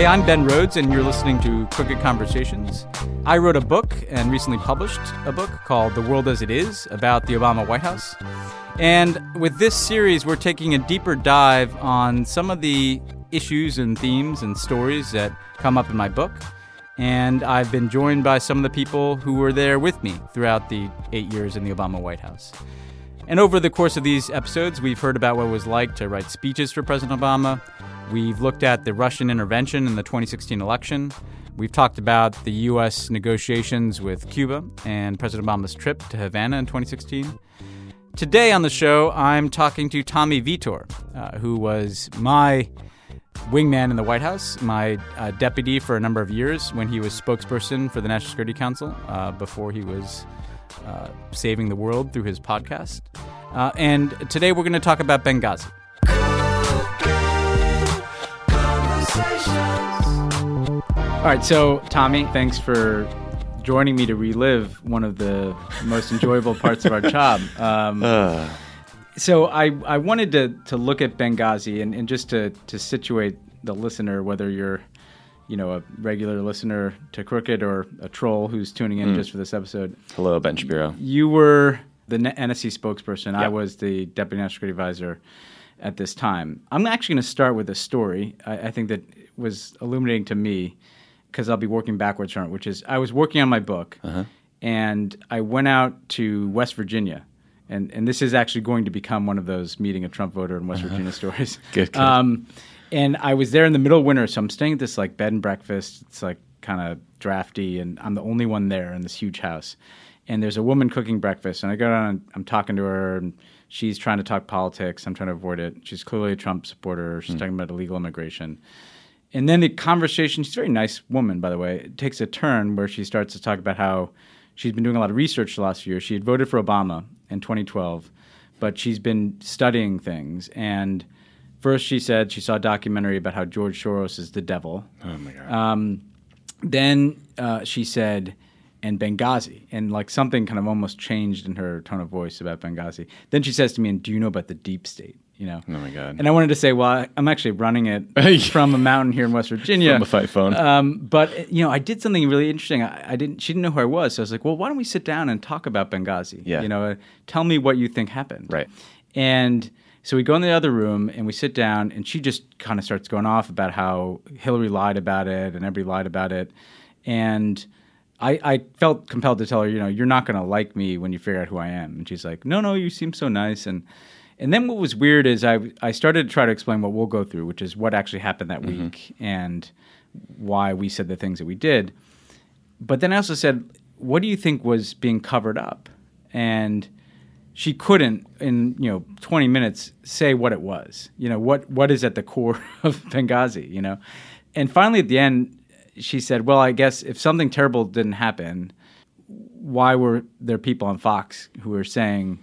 Hey, I'm Ben Rhodes, and you're listening to Crooked Conversations. I wrote a book and recently published a book called The World as It Is about the Obama White House. And with this series, we're taking a deeper dive on some of the issues and themes and stories that come up in my book. And I've been joined by some of the people who were there with me throughout the eight years in the Obama White House. And over the course of these episodes, we've heard about what it was like to write speeches for President Obama. We've looked at the Russian intervention in the 2016 election. We've talked about the U.S. negotiations with Cuba and President Obama's trip to Havana in 2016. Today on the show, I'm talking to Tommy Vietor, uh, who was my wingman in the White House, my uh, deputy for a number of years when he was spokesperson for the National Security Council uh, before he was uh, saving the world through his podcast. Uh, and today we're going to talk about Benghazi. All right, so Tommy, thanks for joining me to relive one of the most enjoyable parts of our job. Um, uh. So I, I wanted to, to look at Benghazi and, and just to, to situate the listener, whether you're you know a regular listener to Crooked or a troll who's tuning in mm. just for this episode. Hello, Ben Shapiro. You were the NSC spokesperson. Yep. I was the deputy national security advisor at this time. I'm actually going to start with a story I, I think that was illuminating to me because I'll be working backwards from it, which is I was working on my book uh-huh. and I went out to West Virginia. And, and this is actually going to become one of those meeting a Trump voter in West uh-huh. Virginia stories. good, good. Um, and I was there in the middle of winter, so I'm staying at this like bed and breakfast. It's like kind of drafty, and I'm the only one there in this huge house. And there's a woman cooking breakfast, and I go down and I'm talking to her, and she's trying to talk politics. I'm trying to avoid it. She's clearly a Trump supporter. She's mm. talking about illegal immigration. And then the conversation, she's a very nice woman, by the way, it takes a turn where she starts to talk about how she's been doing a lot of research the last few years. She had voted for Obama in 2012, but she's been studying things. And first, she said she saw a documentary about how George Soros is the devil. Oh, my God. Um, then uh, she said, and Benghazi, and like something kind of almost changed in her tone of voice about Benghazi. Then she says to me, "And do you know about the deep state?" You know. Oh my god! And I wanted to say, well, I'm actually running it from a mountain here in West Virginia, from a fight phone. Um, but you know, I did something really interesting. I, I, didn't. She didn't know who I was, so I was like, well, why don't we sit down and talk about Benghazi? Yeah. You know, uh, tell me what you think happened. Right. And so we go in the other room and we sit down, and she just kind of starts going off about how Hillary lied about it and everybody lied about it, and. I, I felt compelled to tell her, you know, you're not going to like me when you figure out who I am. And she's like, no, no, you seem so nice. And and then what was weird is I I started to try to explain what we'll go through, which is what actually happened that mm-hmm. week and why we said the things that we did. But then I also said, what do you think was being covered up? And she couldn't in you know 20 minutes say what it was. You know what what is at the core of Benghazi. You know, and finally at the end she said, well, I guess if something terrible didn't happen, why were there people on Fox who were saying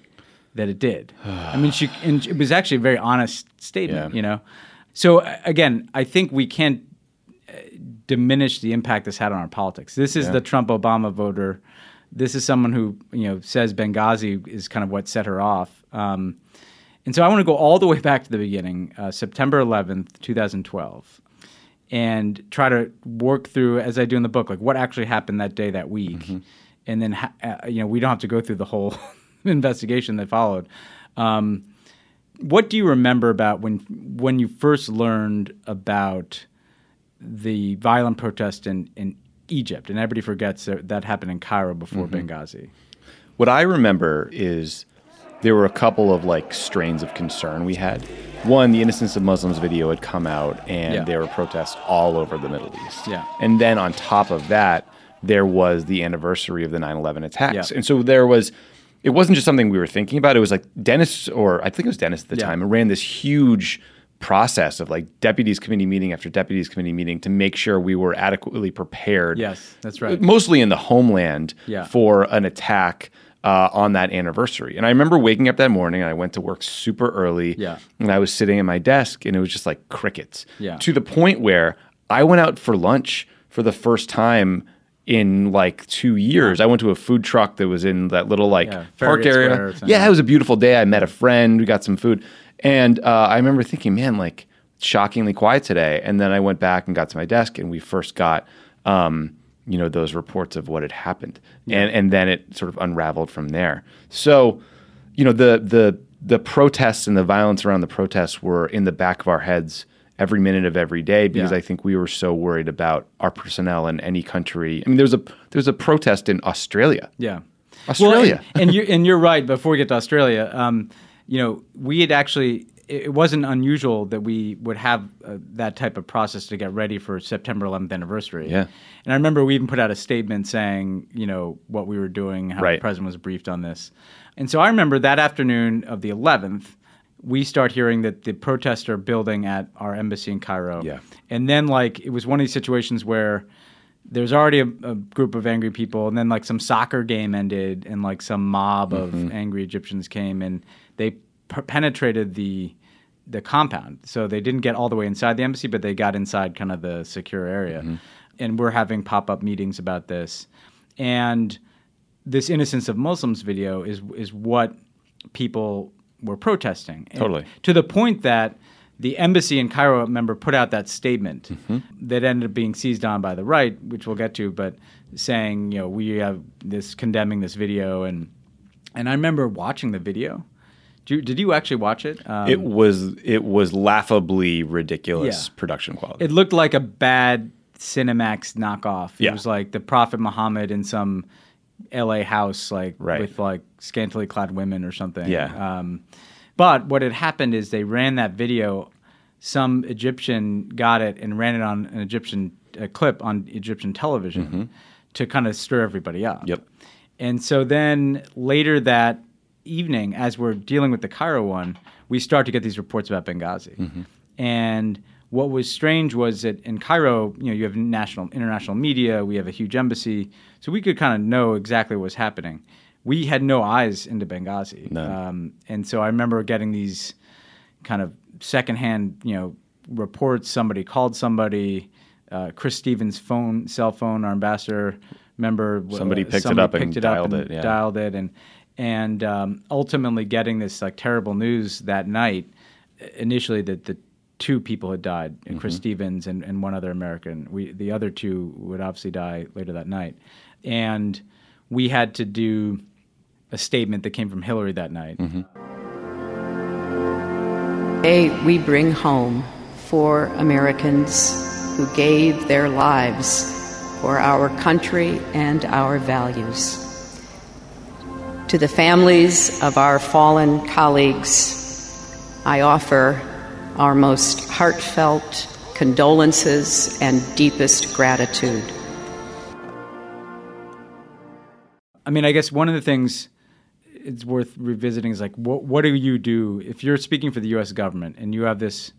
that it did. I mean, she and it was actually a very honest statement, yeah. you know. So again, I think we can't uh, diminish the impact this had on our politics. This is yeah. the Trump Obama voter. This is someone who you know says Benghazi is kind of what set her off. Um, and so I want to go all the way back to the beginning, uh, September 11th, 2012, and try to work through, as I do in the book, like what actually happened that day, that week. Mm-hmm. And then, uh, you know, we don't have to go through the whole investigation that followed. Um, what do you remember about when when you first learned about the violent protest in, in Egypt? And everybody forgets that, that happened in Cairo before mm-hmm. Benghazi. What I remember is there were a couple of like strains of concern we had. One, the Innocence of Muslims video had come out, and yeah. there were protests all over the Middle East. Yeah. And then on top of that, there was the anniversary of the 9/11 attacks, yeah. and so there was it wasn't just something we were thinking about. It was like Denis, or I think it was Denis at the Yeah. time, ran this huge process of like deputies committee meeting after deputies committee meeting to make sure we were adequately prepared. Yes, that's right. Mostly in the homeland Yeah. for an attack uh, on that anniversary. And I remember waking up that morning and I went to work super early. Yeah. And I was sitting at my desk and it was just like crickets. Yeah. To the point where I went out for lunch for the first time in like two years. I went to a food truck that was in that little like Yeah, park area. Yeah, it was a beautiful day. I met a friend. We got some food. And uh, I remember thinking, man, like shockingly quiet today. And then I went back and got to my desk and we first got, um, you know, those reports of what had happened. And, and then it sort of unraveled from there. So, you know, the, the, the protests and the violence around the protests were in the back of our heads every minute of every day because Yeah. I think we were so worried about our personnel in any country. I mean, there's a there's a protest in Australia. Yeah. Australia. Well, and, and you're and you're right. Before we get to Australia, um, you know, we had actually. It it wasn't unusual that we would have uh, that type of process to get ready for September 11th anniversary. Yeah. And I remember we even put out a statement saying, you know, what we were doing, how Right. the president was briefed on this. And so I remember that afternoon of the 11th, we start hearing that the protests are building at our embassy in Cairo. Yeah. And then, like, it was one of these situations where there's already a, a group of angry people, and then like some soccer game ended, and like some mob of mm-hmm. angry Egyptians came, and they per- penetrated the the compound. So they didn't get all the way inside the embassy, but they got inside kind of the secure area. Mm-hmm. And we're having pop up meetings about this, and this innocence of Muslims video is is what people were protesting. And Totally. to the point that the embassy in Cairo, member, put out that statement that ended up being seized on by the right, which we'll get to, but saying, you know, we have this condemning this video, and and I remember watching the video. Did you, did you actually watch it? Um, It was it was laughably ridiculous Yeah. production quality. it looked like a bad Cinemax knockoff. Yeah. It was like the Prophet Muhammad in some L.A. house, like Right. with like scantily clad women or something. Yeah. Um, but what had happened is they ran that video. Some Egyptian got it and ran it on an Egyptian clip on Egyptian television to kind of stir everybody up. Mm-hmm. Yep. And so then later that evening, as we're dealing with the Cairo one, we start to get these reports about Benghazi. Mm-hmm. And what was strange was that in Cairo, you know, you have national, international media, we have a huge embassy, so we could kind of know exactly what was happening. We had no eyes into Benghazi, um, and so I remember getting these kind of secondhand, you know, reports. Somebody called somebody. Uh, Chris Stevens' phone, cell phone, our ambassador member. uh, Somebody picked it somebody up and picked dialed and it, yeah. Dialed it, and and um, ultimately getting this like terrible news that night. Initially, that the two people had died, Mm-hmm. Chris Stevens and, and one other American. We the other two would obviously die later that night, and we had to do a statement that came from Hillary that night. Mm-hmm. Today, we bring home four Americans who gave their lives for our country and our values. To the families of our fallen colleagues, I offer our most heartfelt condolences and deepest gratitude. I mean, I guess one of the things it's worth revisiting is like, what what do you do if you're speaking for the U.S. government and you have this?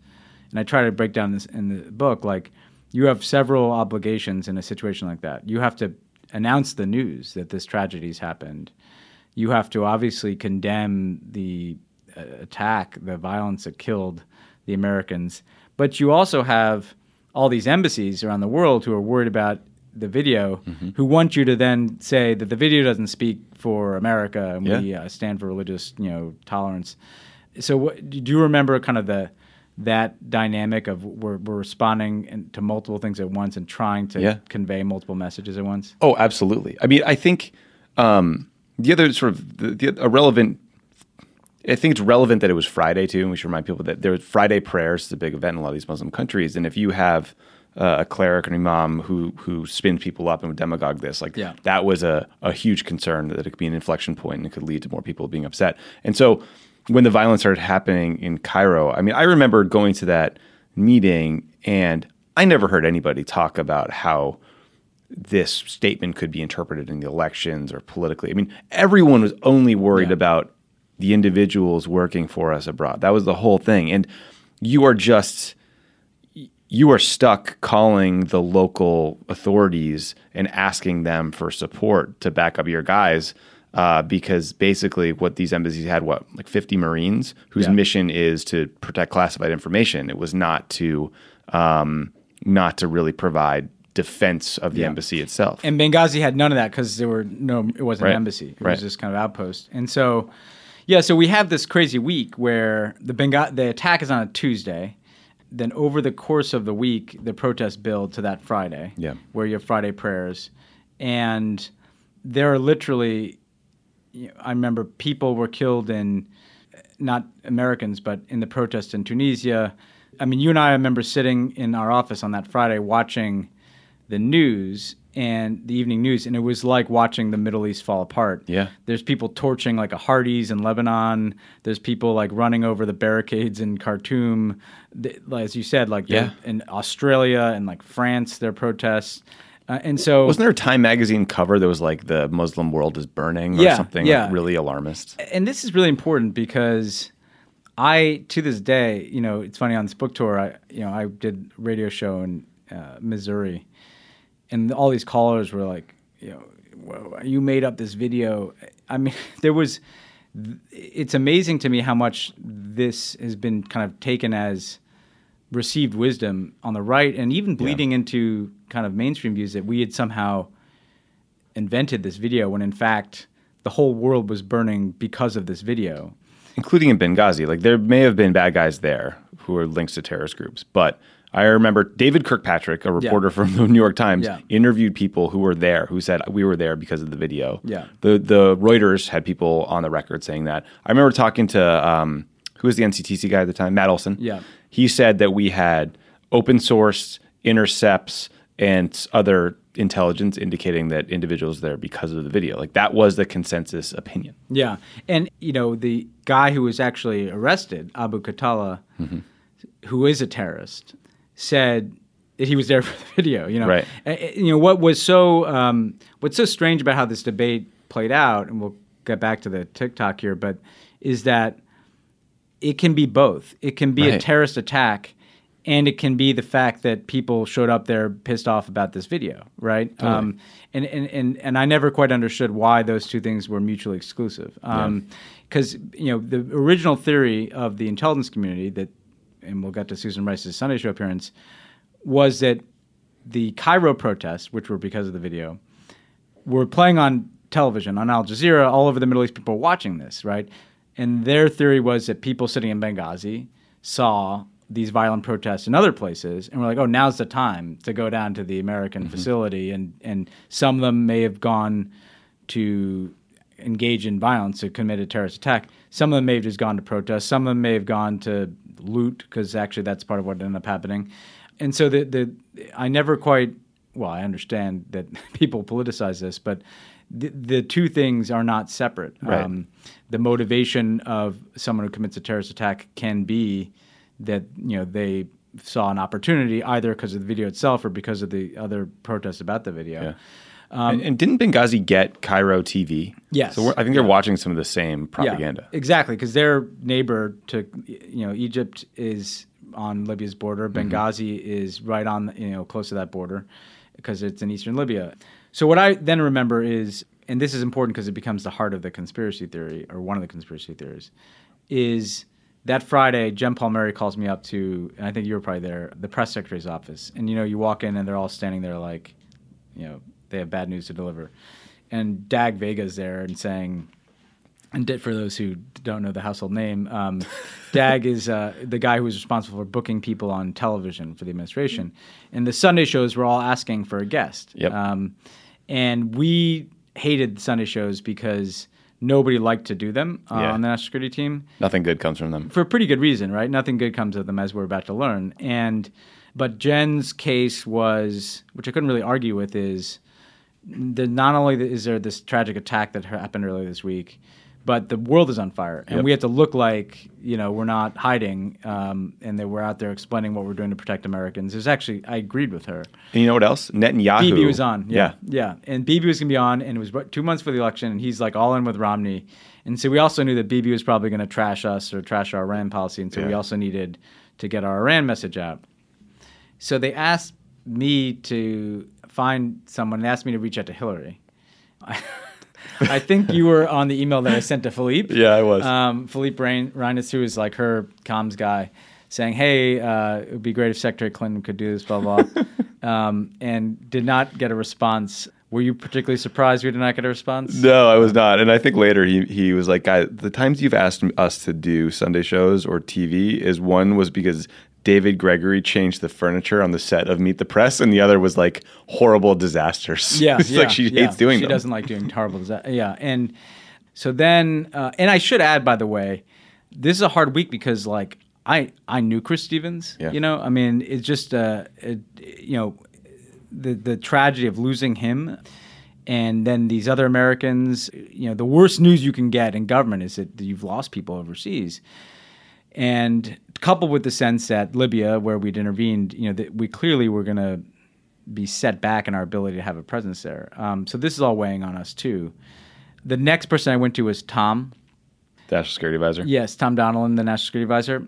And I try to break down this in the book. Like, you have several obligations in a situation like that. You have to announce the news that this tragedy's happened. You have to obviously condemn the uh, attack, the violence that killed the Americans. But you also have all these embassies around the world who are worried about the video, Mm-hmm. who want you to then say that the video doesn't speak for America and we uh, stand for religious, you know, tolerance. So, what, do you remember kind of the that dynamic of we're, we're responding to multiple things at once and trying to Yeah. convey multiple messages at once? Oh, absolutely. I mean, I think um, the other sort of the, the a relevant. I think it's relevant that it was Friday too, and we should remind people that there Friday prayers is a big event in a lot of these Muslim countries, and if you have uh, a cleric or an imam who who spins people up and would demagogue this, like Yeah. that was a, a huge concern that it could be an inflection point and it could lead to more people being upset. And so when the violence started happening in Cairo, I mean, I remember going to that meeting and I never heard anybody talk about how this statement could be interpreted in the elections or politically. I mean, everyone was only worried Yeah. about the individuals working for us abroad. That was the whole thing. And you are just you are stuck calling the local authorities and asking them for support to back up your guys uh, because basically what these embassies had what like 50 marines whose Yeah. mission is to protect classified information it was not to um, not to really provide defense of the Yeah. embassy itself And Benghazi had none of that because there were no, it wasn't Right. an embassy. It Right. was just kind of outpost. And so, yeah, so we have this crazy week where the Benghazi, the attack is on a Tuesday. Then over the course of the week, the protests build to that Friday, Yeah. where you have Friday prayers, and there are literally, you know, I remember people were killed in, not Americans, but in the protests in Tunisia. I mean, you and I, I remember sitting in our office on that Friday watching the news and the evening news, and it was like watching the Middle East fall apart. Yeah. There's people torching like a Hardee's in Lebanon. There's people like running over the barricades in Khartoum. The- As you said, like Yeah. in Australia and like France, there are protests. Uh, and so wasn't there a time magazine cover that was like the muslim world is burning or Yeah, something yeah. like really alarmist and this is really important because I, to this day, you know, it's funny on this book tour. I, you know, I did a radio show in uh, Missouri, and all these callers were like, you know, "Whoa, you made up this video. I mean, there was. It's amazing to me how much this has been kind of taken as received wisdom on the right, and even bleeding into kind of mainstream views that we had somehow invented this video when in fact the whole world was burning because of this video. including in Benghazi. Like there may have been bad guys there who are links to terrorist groups, but I remember David Kirkpatrick, a reporter from the New York Times, Yeah. interviewed people who were there who said we were there because of the video. Yeah. The the Reuters had people on the record saying that. I remember talking to um, who was the NCTC guy at the time, Matt Olsen. Yeah. He said that we had open source intercepts and other intelligence indicating that individuals there because of the video. Like that was the consensus opinion. Yeah, and you know the guy who was actually arrested, Abu Khattala, who is a terrorist, said that he was there for the video. You know, Right. Uh, You know what was so um, what's so strange about how this debate played out, and we'll get back to the tick-tock here, but is that it can be both. It can be a terrorist attack, and it can be the fact that people showed up there pissed off about this video, right? Um, and, and, and, and I never quite understood why those two things were mutually exclusive. Because, you know, the original theory of the intelligence community that, and we'll get to Susan Rice's Sunday show appearance, was that the Cairo protests, which were because of the video, were playing on television on Al Jazeera all over the Middle East. People were watching this, right? And their theory was that people sitting in Benghazi saw these violent protests in other places and were like, "Oh, now's the time to go down to the American mm-hmm. facility." And and some of them may have gone to engage in violence to commit a terrorist attack. Some of them may have just gone to protest. Some of them may have gone to loot because actually that's part of what ended up happening. And so the the I never quite well I understand that people politicize this, but the, the two things are not separate. Right. Um, the motivation of someone who commits a terrorist attack can be that you know they saw an opportunity either because of the video itself or because of the other protests about the video. Yeah. And, and didn't Benghazi get Cairo TV? Yes. So we're, I think they're watching some of the same propaganda. Yeah, exactly, because their neighbor to you know Egypt is on Libya's border. Mm-hmm. Benghazi is right on you know close to that border because it's in eastern Libya. So what I then remember is, and this is important because it becomes the heart of the conspiracy theory or one of the conspiracy theories, is that Friday, Jen Palmieri calls me up to, and I think you were probably there, the press secretary's office, and you know you walk in and they're all standing there like, you know, they have bad news to deliver, and Dag Vega's there and saying and for those who don't know the household name, um, Dag is uh, the guy who was responsible for booking people on television for the administration. And the Sunday shows were all asking for a guest. Yep. Um, and we hated Sunday shows because nobody liked to do them uh, Yeah. on the national security team Nothing good comes from them. for a pretty good reason, right? Nothing good comes of them, as we're about to learn. And but Jen's case was, which I couldn't really argue with, is the not only is there this tragic attack that happened earlier this week, but the world is on fire, and Yep. we have to look like you know we're not hiding, um, and that we're out there explaining what we're doing to protect Americans. There's actually I agreed with her. And you know what else? Netanyahu. Bibi was on. Yeah. Yeah. yeah. And Bibi was going to be on, and it was two months for the election, and he's like all in with Romney. And so we also knew that Bibi was probably going to trash us or trash our Iran policy. And so we also needed to get our Iran message out. So they asked me to find someone, and asked me to reach out to Hillary. I think you were on the email that I sent to Philippe. Yeah, I was. Um, Philippe Rein- Reines, who is like her comms guy, saying, "Hey, uh, it would be great if Secretary Clinton could do this." Blah blah, um, and did not get a response. Were you particularly surprised we did not get a response? No, I was not. And I think later he, he was like, Guy, the times you've asked us to do Sunday shows or TV is one was because David Gregory changed the furniture on the set of Meet the Press, and the other was like horrible disasters. Yeah, it's yeah, like she yeah. hates doing She them. doesn't like doing horrible. disasters. Yeah, and so then, uh, and I should add, by the way, this is a hard week because like I I knew Chris Stevens. Yeah. You know, I mean, it's just uh, it, you know, the the tragedy of losing him. And then these other Americans, you know, the worst news you can get in government is that you've lost people overseas. And coupled with the sense that Libya, where we'd intervened, you know, that we clearly were going to be set back in our ability to have a presence there. Um, so this is all weighing on us too. The next person I went to was Tom. National Security Advisor. Yes, Tom Donilon, the National Security Advisor.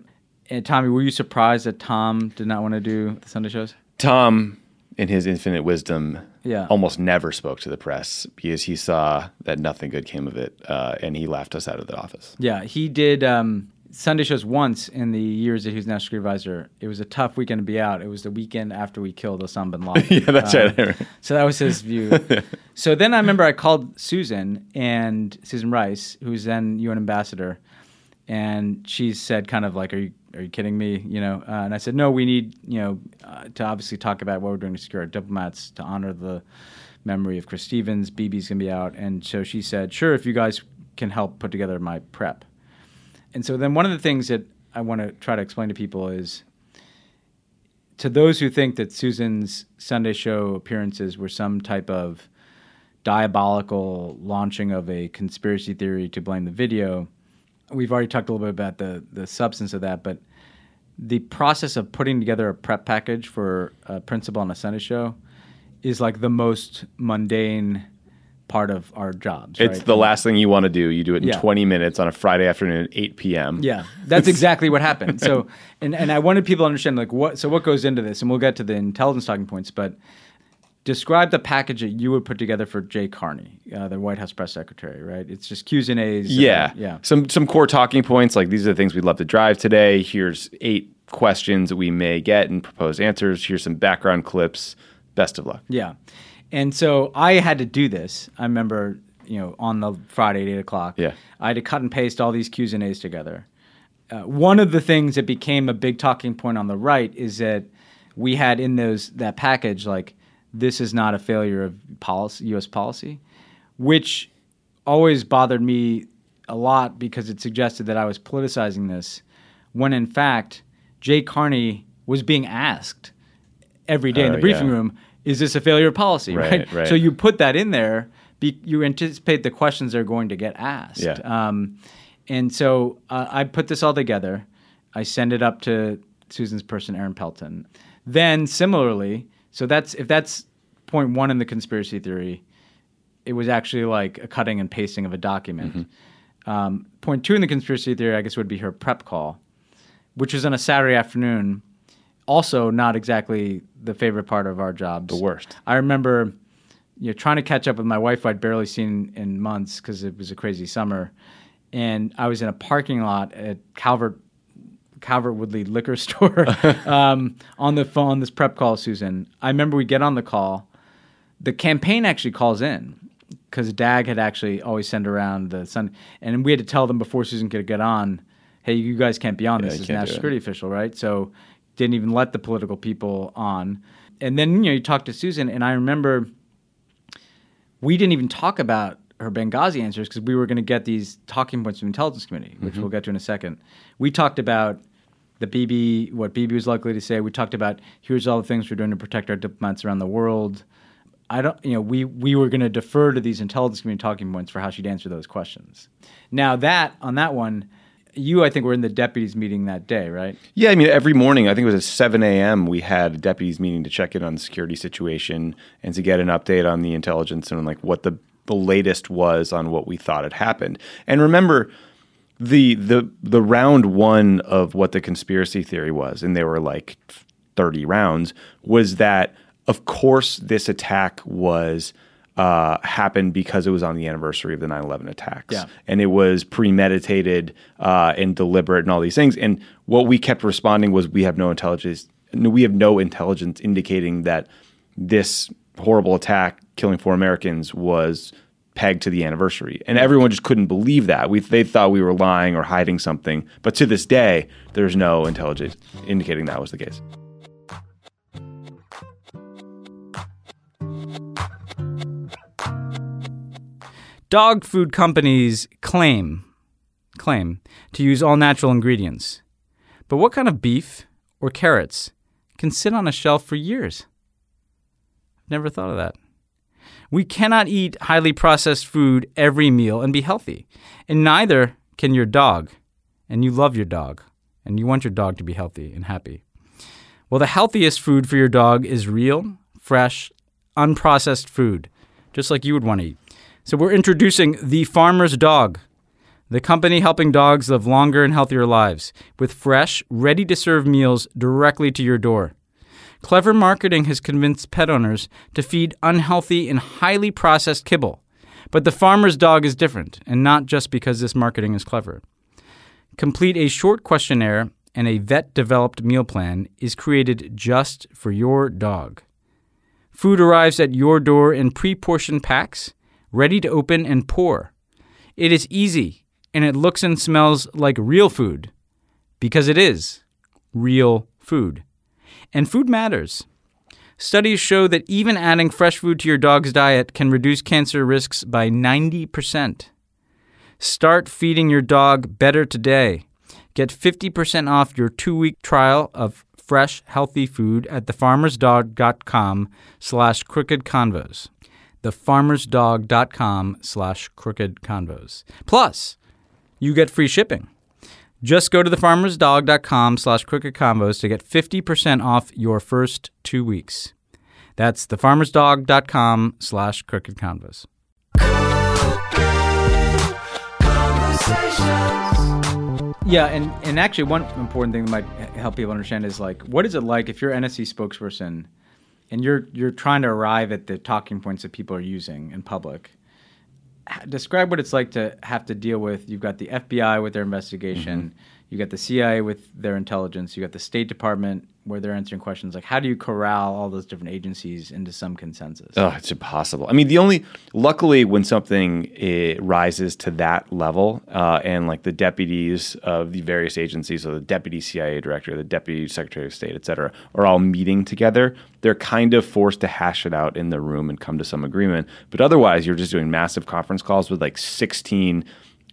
And Tommy, were you surprised that Tom did not want to do the Sunday shows? Tom, in his infinite wisdom, Yeah. almost never spoke to the press because he saw that nothing good came of it, uh, and he laughed us out of the office. Yeah, he did um, Sunday shows once in the years that he was National Security Advisor. It was a tough weekend to be out. It was the weekend after we killed Osama bin Laden. Yeah, that's Um, right. So that was his view. so then I remember I called Susan and Susan Rice, who's then UN ambassador, and she said kind of like, "Are you are you kidding me?" You know, uh, and I said, "No, we need you know uh, to obviously talk about what we're doing to secure our diplomats to honor the memory of Chris Stevens. Bibi's gonna be out, and so she said, "Sure, if you guys can help put together my prep." And so then one of the things that I want to try to explain to people is to those who think that Susan's Sunday show appearances were some type of diabolical launching of a conspiracy theory to blame the video, we've already talked a little bit about the, the substance of that, but the process of putting together a prep package for a principal on a Sunday show is like the most mundane part of our jobs. It's right? the last thing you want to do. You do it in Yeah. 20 minutes on a Friday afternoon at 8 p.m. Yeah, that's exactly what happened. So, and, and I wanted people to understand like what so what goes into this, and we'll get to the intelligence talking points. But describe the package that you would put together for Jay Carney, uh, the White House press secretary. Right? It's just Q's and A's. and- Yeah. yeah. Some some core talking points like these are the things we'd love to drive today. Here's eight questions that we may get and proposed answers. Here's some background clips. Best of luck. Yeah. And so I had to do this. I remember, you know, on the Friday at eight o'clock. Yeah. I had to cut and paste all these Q's and A's together. Uh, one of the things that became a big talking point on the right is that we had in those that package like this is not a failure of policy, U.S. policy, which always bothered me a lot because it suggested that I was politicizing this, when in fact Jay Carney was being asked every day in Oh, the briefing yeah. room, is this a failure of policy? Right, Right. right. So you put that in there. Be, you anticipate the questions they're going to get asked. Yeah. Um, and so uh, I put this all together. I send it up to Susan's person, Erin Pelton. Then similarly, so that's if that's point one in the conspiracy theory, it was actually like a cutting and pasting of a document. Mm-hmm. Um, point two in the conspiracy theory, I guess, would be her prep call, which was on a Saturday afternoon. Also, not exactly the favorite part of our jobs. The worst. I remember, you know, trying to catch up with my wife, who I'd barely seen in months because it was a crazy summer, and I was in a parking lot at Calvert Calvert Woodley liquor store um, on the phone. This prep call, Susan. I remember we get on the call. The campaign actually calls in because Dag had actually always sent around the sun, and we had to tell them before Susan could get on, "Hey, you guys can't be on Yeah, this as national security official, right?" So didn't even let the political people on. And then you know you talk to Susan, and I remember we didn't even talk about her Benghazi answers because we were going to get these talking points from the intelligence committee, which mm-hmm. we'll get to in a second. We talked about the Bibi, what Bibi was likely to say. We talked about here's all the things we're doing to protect our diplomats around the world. I don't, you know, we we were going to defer to these intelligence community talking points for how she'd answer those questions. Now that on that one, you I think were in the deputies meeting that day, right? Yeah, I mean, every morning, I think it was at 7 a.m., we had a deputies meeting to check in on the security situation and to get an update on the intelligence and like what the, the latest was on what we thought had happened. And remember, the the the round one of what the conspiracy theory was, and there were like 30 rounds, was that of course this attack was uh, happened because it was on the anniversary of the 9-11 attacks. Yeah. and it was premeditated uh, and deliberate and all these things. And what we kept responding was we have no intelligence we have no intelligence indicating that this horrible attack killing four americans was pegged to the anniversary. And everyone just couldn't believe that. We, they thought we were lying or hiding something. But to this day there's no intelligence indicating that was the case Dog food companies claim claim to use all natural ingredients. But what kind of beef or carrots can sit on a shelf for years? I've never thought of that. We cannot eat highly processed food every meal and be healthy. And neither can your dog. And you love your dog. And you want your dog to be healthy and happy. Well, the healthiest food for your dog is real, fresh, unprocessed food, just like you would want to eat. So we're introducing The Farmer's Dog, the company helping dogs live longer and healthier lives with fresh, ready to serve meals directly to your door. Clever marketing has convinced pet owners to feed unhealthy and highly processed kibble. But the farmer's dog is different, and not just because this marketing is clever. Complete a short questionnaire and a vet developed meal plan is created just for your dog. Food arrives at your door in pre portioned packs, ready to open and pour. It is easy, and it looks and smells like real food because it is real food. And food matters. Studies show that even adding fresh food to your dog's diet can reduce cancer risks by 90%. Start feeding your dog better today. Get 50% off your two-week trial of fresh, healthy food at thefarmersdog.com slash crooked convos. Thefarmersdog.com slash crooked convos. Plus, you get free shipping. Just go to thefarmersdog.com slash crooked convos to get 50% off your first two weeks. That's thefarmersdog.com slash crooked convos. Yeah, and, and actually, one important thing that might help people understand is like, what is it like if you're NSC spokesperson and you're you're trying to arrive at the talking points that people are using in public? Describe what it's like to have to deal with. You've got the FBI with their investigation, mm-hmm. you got the CIA with their intelligence, you got the State Department where they're answering questions. Like, how do you corral all those different agencies into some consensus? Oh, it's impossible. I mean, the only luckily when something eh, rises to that level, uh, and like the deputies of the various agencies, so the deputy CIA director, the deputy secretary of state, et cetera, are all meeting together. They're kind of forced to hash it out in the room and come to some agreement. But otherwise, you're just doing massive conference calls with like 16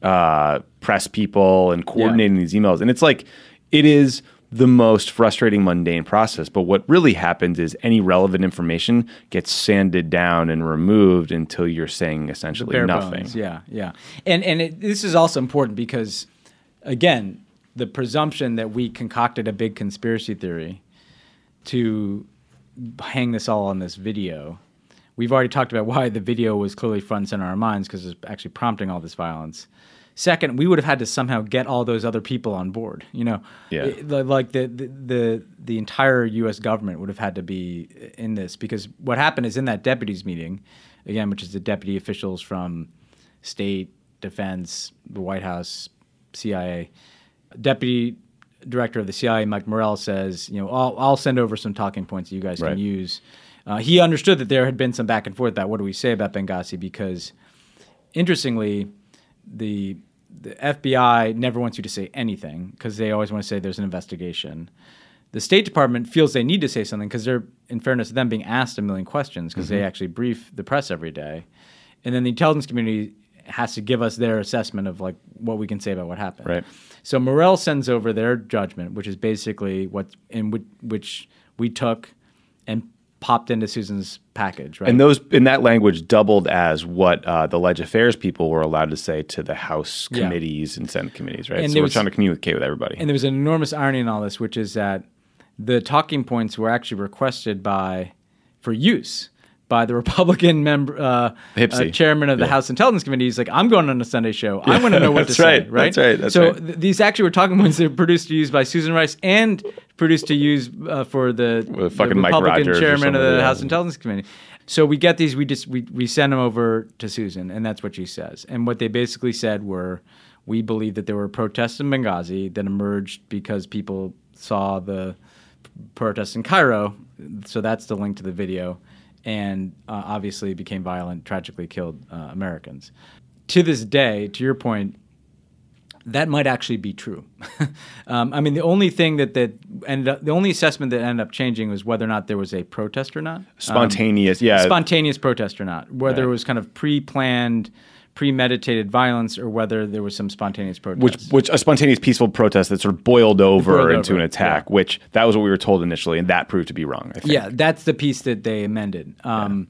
uh, press people and coordinating these emails, and it's like it is the most frustrating mundane process but what really happens is any relevant information gets sanded down and removed until you're saying essentially nothing bones. Yeah, yeah. And and it, this is also important because, again, the presumption that we concocted a big conspiracy theory to hang this all on this video. We've already talked about why the video was clearly front and center in our minds because it's actually prompting all this violence. Second, we would have had to somehow get all those other people on board. You know, Yeah. It- the- like the, the the the entire U.S. government would have had to be in this because what happened is in that deputies meeting, again, which is the deputy officials from state, defense, the White House, CIA, deputy director of the CIA, Mike Morrell, says, you know, I'll, I'll send over some talking points that you guys Right. can use. Uh, he understood that there had been some back and forth about what do we say about Benghazi because, interestingly, the the FBI never wants you to say anything because they always want to say there's an investigation. The State Department feels they need to say something because they're, in fairness to them, being asked a million questions because Mm-hmm. they actually brief the press every day, and then the intelligence community has to give us their assessment of like what we can say about what happened. Right. So Morrell sends over their judgment, which is basically what in which, which we took and popped into Susan's package, right? And those in that language doubled as what uh, the Ledge Affairs people were allowed to say to the House Yeah. committees and Senate committees, right? And so we're was- trying to communicate with everybody. And there was an enormous irony in all this, which is that the talking points were actually requested by for use by the Republican member, uh, uh, chairman of the Yeah. House Intelligence Committee. He's like, I'm going on a Sunday show. I want to know what to That's say. right. Right. That's right. That's so right. th- these actually were talking points that were produced to use by Susan Rice and produced to use uh, for the, the fucking Mike Republican Rogers chairman of the yeah. House Intelligence Committee. So we get these. We just we we send them over to Susan, and that's what she says. And what they basically said were, we believe that there were protests in Benghazi that emerged because people saw the protests in Cairo. So that's the link to the video, and uh, obviously became violent, tragically killed uh, Americans. To this day, to your point, that might actually be true. um, I mean, the only thing that that ended up, the only assessment that ended up changing was whether or not there was a protest or not. Spontaneous, yeah. spontaneous protest or not, whether it was kind of pre-planned, premeditated violence, or whether there was some spontaneous protest. which which a spontaneous peaceful protest that sort of boiled over Boiled into over, an attack, which that was what we were told initially, and that proved to be wrong. I think. Yeah, that's the piece that they amended. Um,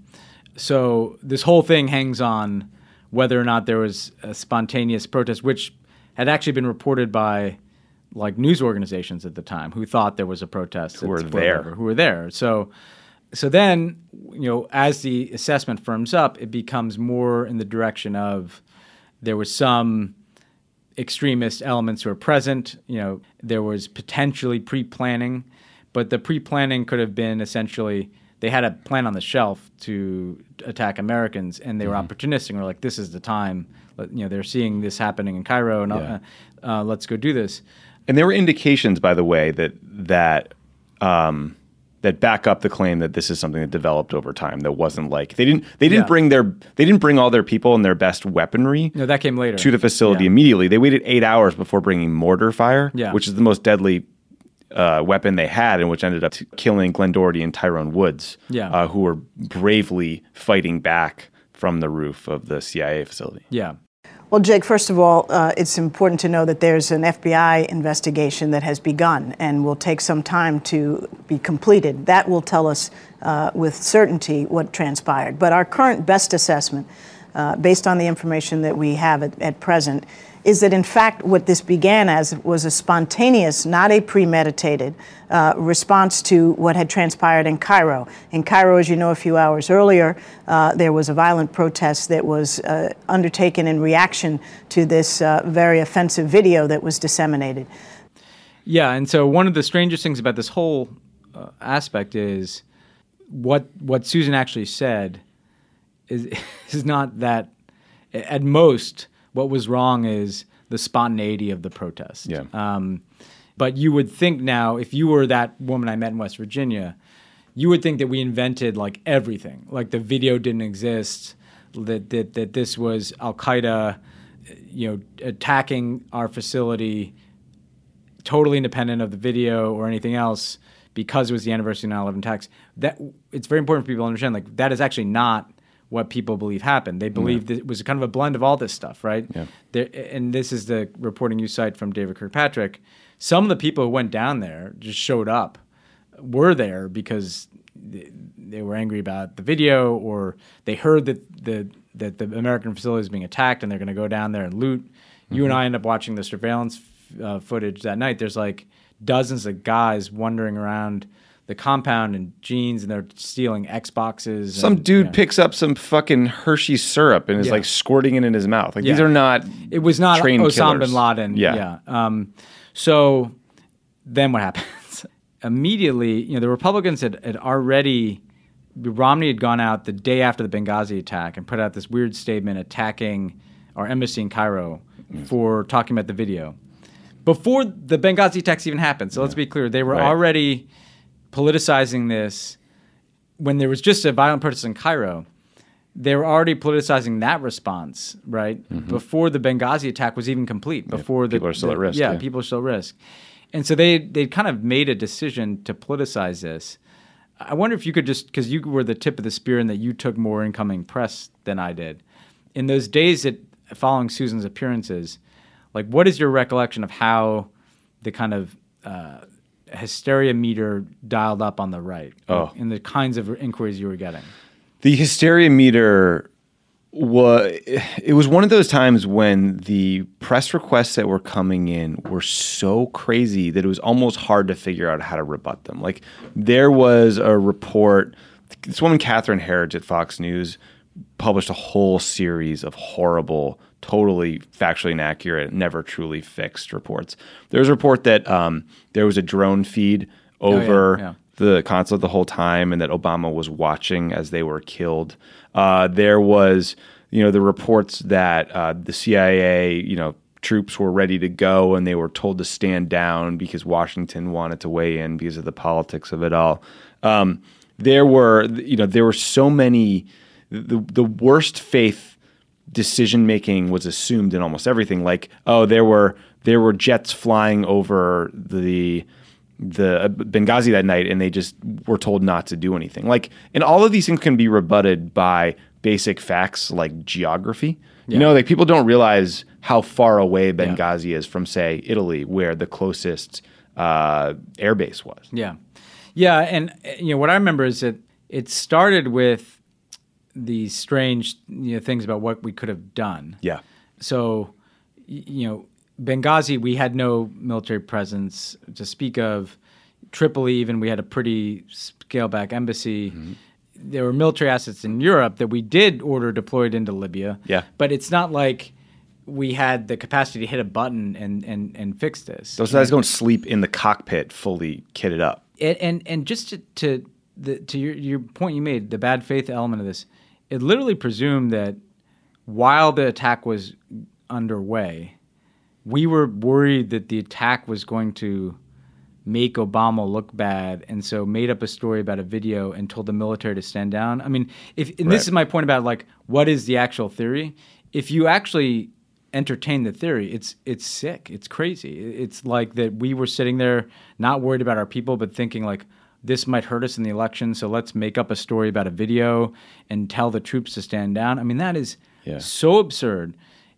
So this whole thing hangs on whether or not there was a spontaneous protest, which had actually been reported by like news organizations at the time who thought there was a protest who were there. who were there. So so then you know as the assessment firms up, it becomes more in the direction of there was some extremist elements who are present. You know, there was potentially pre-planning, but the pre-planning could have been essentially they had a plan on the shelf to attack Americans, and they were mm-hmm. opportunistic. and were like, this is the time. Let- You know, they're seeing this happening in Cairo, and Yeah. uh, uh, let's go do this. And there were indications, by the way, that that um, that back up the claim that this is something that developed over time. That wasn't like they didn't they didn't Yeah. bring their they didn't bring all their people and their best weaponry No, that came later to the facility Yeah. immediately. They waited eight hours before bringing mortar fire, Yeah. which is the most deadly uh, weapon they had, and which ended up killing Glenn Doherty and Tyrone Woods, Yeah. uh, who were bravely fighting back from the roof of the CIA facility. Yeah, Well, Jake, first of all, uh, it's important to know that there's an FBI investigation that has begun and will take some time to be completed. That will tell us uh, with certainty what transpired. But our current best assessment, uh, based on the information that we have at, at present, is that in fact what this began as was a spontaneous, not a premeditated, uh, response to what had transpired in Cairo. In Cairo, as you know, a few hours earlier, uh, there was a violent protest that was uh, undertaken in reaction to this uh, very offensive video that was disseminated. Yeah, and so one of the strangest things about this whole uh, aspect is what what Susan actually said is is not that. At most, what was wrong is the spontaneity of the protest. Yeah. Um, but you would think now, if you were that woman I met in West Virginia, you would think that we invented like everything, like the video didn't exist, that that, that this was Al Qaeda, you know, attacking our facility totally independent of the video or anything else because it was the anniversary of 9/11 attacks. That it's very important for people to understand. Like that is actually not what people believe happened. They believe that it was kind of a blend of all this stuff, right? Yeah. There, and this is the reporting you cite from David Kirkpatrick. Some of the people who went down there just showed up, were there because they, were angry about the video or they heard that the that the American facility is being attacked and they're going to go down there and loot. You and I end up watching the surveillance uh, footage that night. There's like dozens of guys wandering around the compound and jeans and they're stealing Xboxes. Some and, dude yeah. picks up some fucking Hershey syrup and is Yeah. like squirting it in his mouth. Like these are not. It was not trained Osama killers. bin Laden. Yeah. Um, so then what happens? Immediately, you know, the Republicans had, had already Romney had gone out the day after the Benghazi attack and put out this weird statement attacking our embassy in Cairo for talking about the video. Before the Benghazi attacks even happened. So let's be clear, they were Right. already politicizing this when there was just a violent protest in Cairo they were already politicizing that response, right? Before the Benghazi attack was even complete. Before the Mm-hmm. people are still the- at risk, Yeah, yeah. people are still at risk. And so they they kind of made a decision to politicize this. I wonder if you could just because you were the tip of the spear and that you took more incoming press than I did. In those days that following Susan's appearances, like what is your recollection of how the kind of uh, hysteria meter dialed up on the right? Oh. in the kinds of inquiries you were getting. The hysteria meter was it was one of those times when the press requests that were coming in were so crazy that it was almost hard to figure out how to rebut them. Like there was a report this woman Catherine Herridge at Fox News published a whole series of horrible, totally factually inaccurate, never truly fixed reports. There was a report that um, there was a drone feed over yeah. the consulate the whole time and that Obama was watching as they were killed. Uh, there was, you know, the reports that uh, the CIA, you know, troops were ready to go and they were told to stand down because Washington wanted to weigh in because of the politics of it all. Um, there were, you know, there were so many. The the worst faith decision making was assumed in almost everything. Like, oh, there were there were jets flying over the the uh, Benghazi that night, and they just were told not to do anything. Like, and all of these things can be rebutted by basic facts like geography. You know, like people don't realize how far away Benghazi is from, say, Italy, where the closest uh, air base was. Yeah, yeah, and uh, you know what I remember is that it started with these strange you know things about what we could have done. Yeah. So, you know, Benghazi, we had no military presence to speak of. Tripoli, even we had a pretty scale back embassy. Mm-hmm. There were military assets in Europe that we did order deployed into Libya. Yeah. But it's not like we had the capacity to hit a button and, and, and fix this. Those guys don't sleep in the cockpit fully kitted up. and and, and just to to, the, to your, your point you made, the bad faith element of this, it literally presumed that while the attack was underway, we were worried that the attack was going to make Obama look bad, and so made up a story about a video and told the military to stand down. I mean, if and this is my point about like what is the actual theory? If you actually entertain the theory, it's it's sick. It's crazy. It's like that we were sitting there not worried about our people, but thinking like this might hurt us in the election, so let's make up a story about a video and tell the troops to stand down. I mean, that is Yeah. so absurd.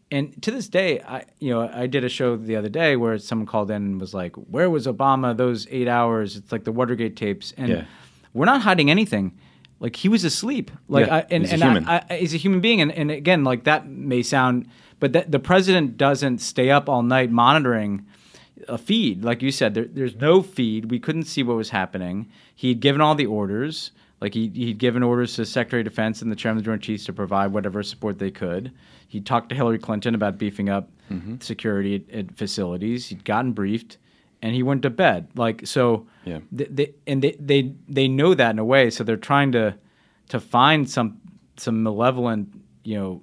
And to this day, I you know I did a show the other day where someone called in and was like, "Where was Obama those eight hours?" It's like the Watergate tapes, and Yeah. we're not hiding anything. Like he was asleep. Like Yeah, I, and he's a and human. I, I, he's a human being, and, and again, like that may sound, but that, the president doesn't stay up all night monitoring a feed. Like you said, there, there's no feed. We couldn't see what was happening. He'd given all the orders. Like he, he'd given orders to Secretary of Defense and the Chairman of the Joint Chiefs to provide whatever support they could. He talked to Hillary Clinton about beefing up Mm-hmm. security at, at facilities. He'd gotten briefed, and he went to bed. Like so, Yeah. th- they, and they, they they know that in a way. So they're trying to to find some some malevolent you know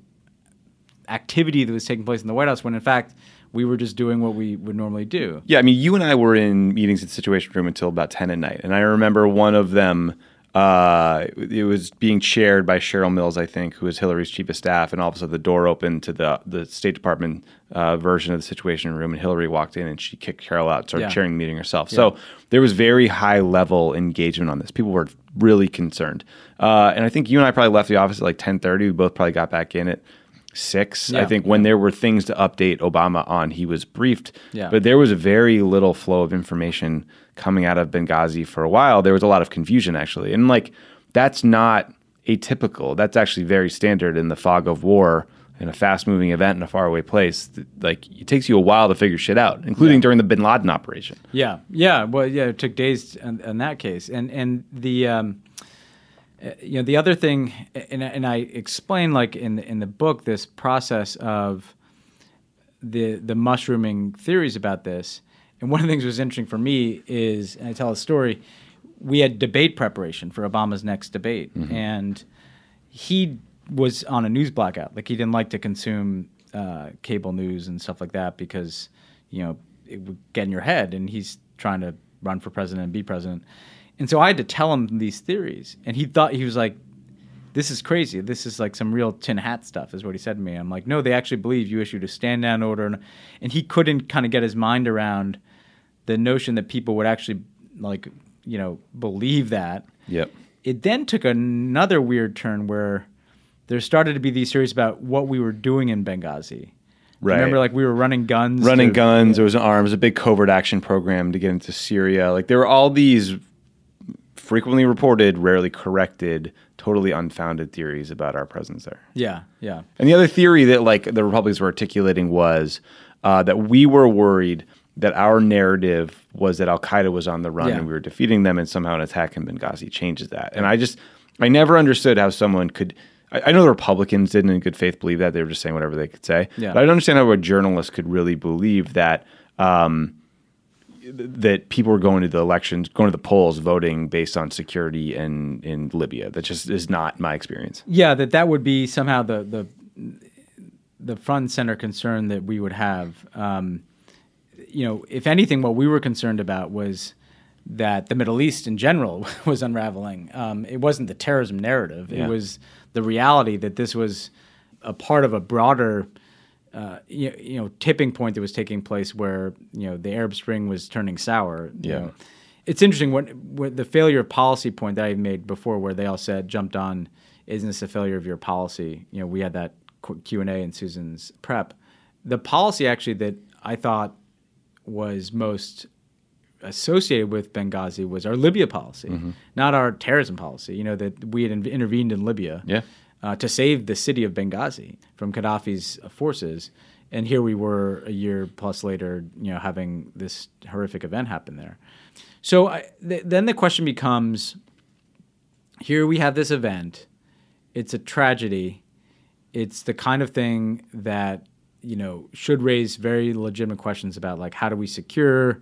activity that was taking place in the White House when in fact we were just doing what we would normally do. Yeah, I mean, you and I were in meetings at the Situation Room until about ten at night, and I remember one of them. Uh, it was being chaired by Cheryl Mills, I think, who was Hillary's chief of staff, and all of a sudden the door opened to the the State Department uh, version of the Situation Room, and Hillary walked in and she kicked Carol out, started Yeah. chairing the meeting herself. So there was very high level engagement on this. People were really concerned, uh, and I think you and I probably left the office at like ten thirty. We both probably got back in at six. I think when there were things to update Obama on, he was briefed. Yeah. But there was very little flow of information coming out of Benghazi for a while. There was a lot of confusion actually. And like that's not atypical. That's actually very standard in the fog of war in a fast moving event in a faraway place. Like it takes you a while to figure shit out, including during the bin Laden operation. Yeah, yeah. Well, yeah, it took days in, in that case, and and the um, you know the other thing, and and I explain like in the, in the book this process of the the mushrooming theories about this, and one of the things that was interesting for me is, and I tell a story, we had debate preparation for Obama's next debate, and he was on a news blackout. Like he didn't like to consume uh, cable news and stuff like that because you know it would get in your head. And he's trying to run for president and be president. And so I had to tell him these theories, and he thought he was like, "This is crazy. This is like some real tin hat stuff," is what he said to me. I'm like, "No, they actually believe you issued a stand down order," and, and he couldn't kind of get his mind around the notion that people would actually like you know believe that Yep. it then took another weird turn where there started to be these theories about what we were doing in Benghazi, Right. Remember, like we were running guns. running to- guns. There was an arms, a big covert action program to get into Syria. Like there were all these frequently reported, rarely corrected, totally unfounded theories about our presence there. Yeah, yeah. And the other theory that like the Republicans were articulating was uh, that we were worried that our narrative was that Al Qaeda was on the run Yeah. and we were defeating them, and somehow an attack in Benghazi changes that. And I just I never understood how someone could. I, I know the Republicans didn't in good faith believe that they were just saying whatever they could say. Yeah. But I don't understand how a journalist could really believe that. Um, that people were going to the elections, going to the polls, voting based on security in in Libya. That just is not my experience. Yeah, that that would be somehow the the the front and center concern that we would have. Um, you know, if anything, what we were concerned about was that the Middle East in general was unraveling. Um, it wasn't the terrorism narrative; Yeah. it was the reality that this was a part of a broader. Uh, you, you know, tipping point that was taking place where you know the Arab Spring was turning sour. Yeah. know. it's interesting when, when the failure of policy point that I made before, where they all said jumped on, isn't this a failure of your policy? You know, we had that Q and A in Susan's prep. The policy actually that I thought was most associated with Benghazi was our Libya policy, Mm-hmm. not our terrorism policy. You know that we had in- intervened in Libya Yeah. Uh, to save the city of Benghazi from Gaddafi's forces, and here we were a year plus later, you know, having this horrific event happen there. So I, th- then the question becomes: Here we have this event. It's a tragedy. It's the kind of thing that you know should raise very legitimate questions about like how do we secure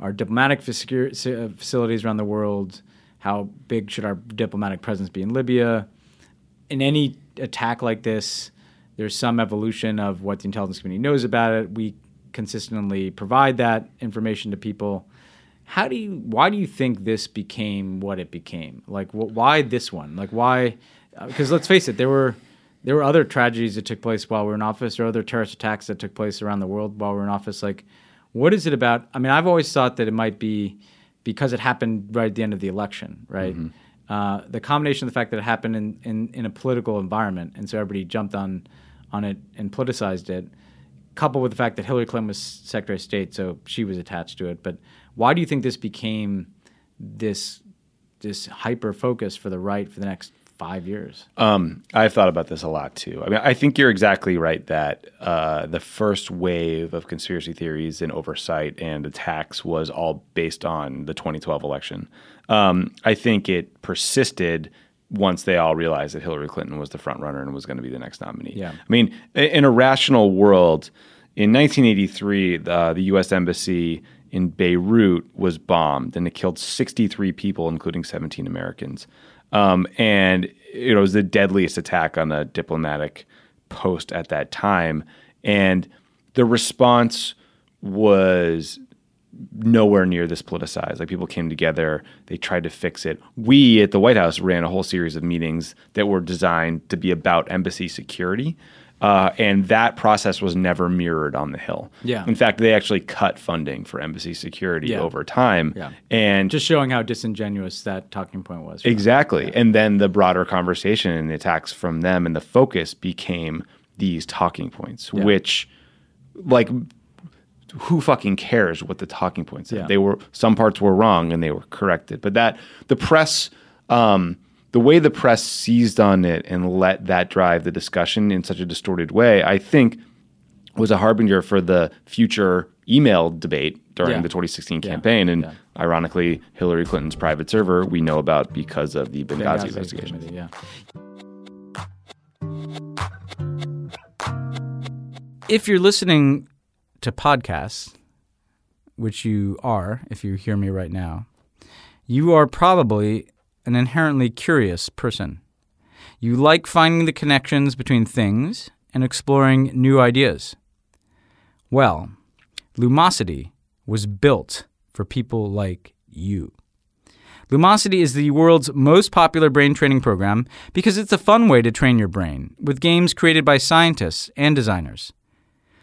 our diplomatic uh, facilities around the world? How big should our diplomatic presence be in Libya? In any attack like this, there's some evolution of what the intelligence community knows about it. We consistently provide that information to people. How do you? Why do you think this became what it became? Like, wh- why this one? Like, why? Uh, because let's face it, there were there were other tragedies that took place while we were in office, or other terrorist attacks that took place around the world while we were in office. Like, what is it about? I mean, I've always thought that it might be because it happened right at the end of the election, right? Mm-hmm. Uh, the combination of the fact that it happened in, in, in a political environment, and so everybody jumped on on it and politicized it, coupled with the fact that Hillary Clinton was Secretary of State, so she was attached to it. But why do you think this became this this hyper focus for the right for the next five years? Um, I've thought about this a lot too. I mean, I think you're exactly right that uh, the first wave of conspiracy theories and oversight and attacks was all based on the 2012 election. Um, I think it persisted once they all realized that Hillary Clinton was the front runner and was going to be the next nominee. Yeah. I mean, in a rational world, in 1983, uh, the U.S. Embassy in Beirut was bombed, and it killed 63 people, including 17 Americans. Um, and it was the deadliest attack on a diplomatic post at that time. And the response was nowhere near this politicized. Like people came together, they tried to fix it. We at the White House ran a whole series of meetings that were designed to be about embassy security. Uh, and that process was never mirrored on the Hill. Yeah. In fact, they actually cut funding for embassy security Yeah. over time. Yeah. And Just showing how disingenuous that talking point was. Exactly. And then the broader conversation and the attacks from them and the focus became these talking points, Yeah. which, like, who fucking cares what the talking points are? Yeah. They were, some parts were wrong and they were corrected. But that, the press, um, the way the press seized on it and let that drive the discussion in such a distorted way, I think was a harbinger for the future email debate during Yeah. the 2016 Yeah. campaign. And Yeah. ironically, Hillary Clinton's private server we know about because of the Benghazi, Benghazi investigation. committee, yeah. If you're listening to podcasts, which you are, if you hear me right now, you are probably an inherently curious person. You like finding the connections between things and exploring new ideas. Well, Lumosity was built for people like you. Lumosity is the world's most popular brain training program because it's a fun way to train your brain with games created by scientists and designers.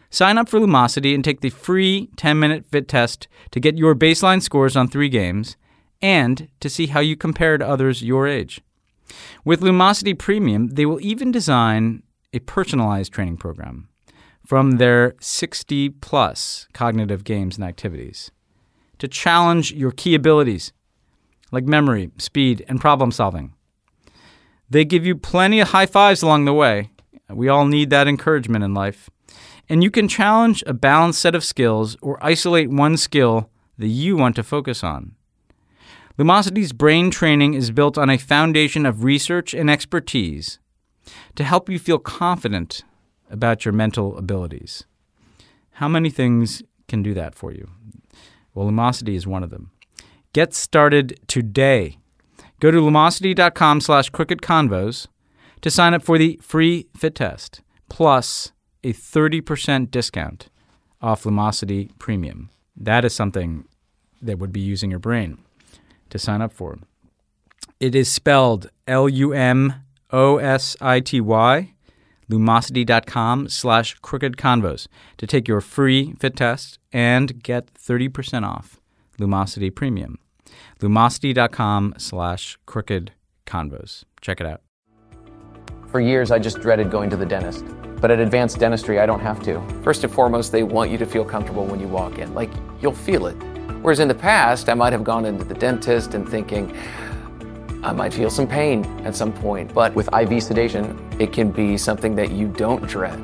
Sign up for Lumosity and take the free 10 minute fit test to get your baseline scores on three games and to see how you compare to others your age. With Lumosity Premium, they will even design a personalized training program from their 60 plus cognitive games and activities to challenge your key abilities like memory, speed, and problem solving. They give you plenty of high fives along the way. We all need that encouragement in life. And you can challenge a balanced set of skills or isolate one skill that you want to focus on. Lumosity's brain training is built on a foundation of research and expertise to help you feel confident about your mental abilities. How many things can do that for you? Well, Lumosity is one of them. Get started today. Go to lumosity.com slash crookedconvos to sign up for the free fit test, plus a 30% discount off Lumosity Premium. That is something that would be using your brain to sign up for. It is spelled L U M O S I T Y, lumosity.com slash crooked convos to take your free fit test and get 30% off Lumosity Premium. Lumosity.com slash crooked convos. Check it out. For years, I just dreaded going to the dentist. But at Advanced Dentistry, I don't have to. First and foremost, they want you to feel comfortable when you walk in. Like, you'll feel it. Whereas in the past, I might have gone into the dentist and thinking, I might feel some pain at some point. But with IV sedation, it can be something that you don't dread.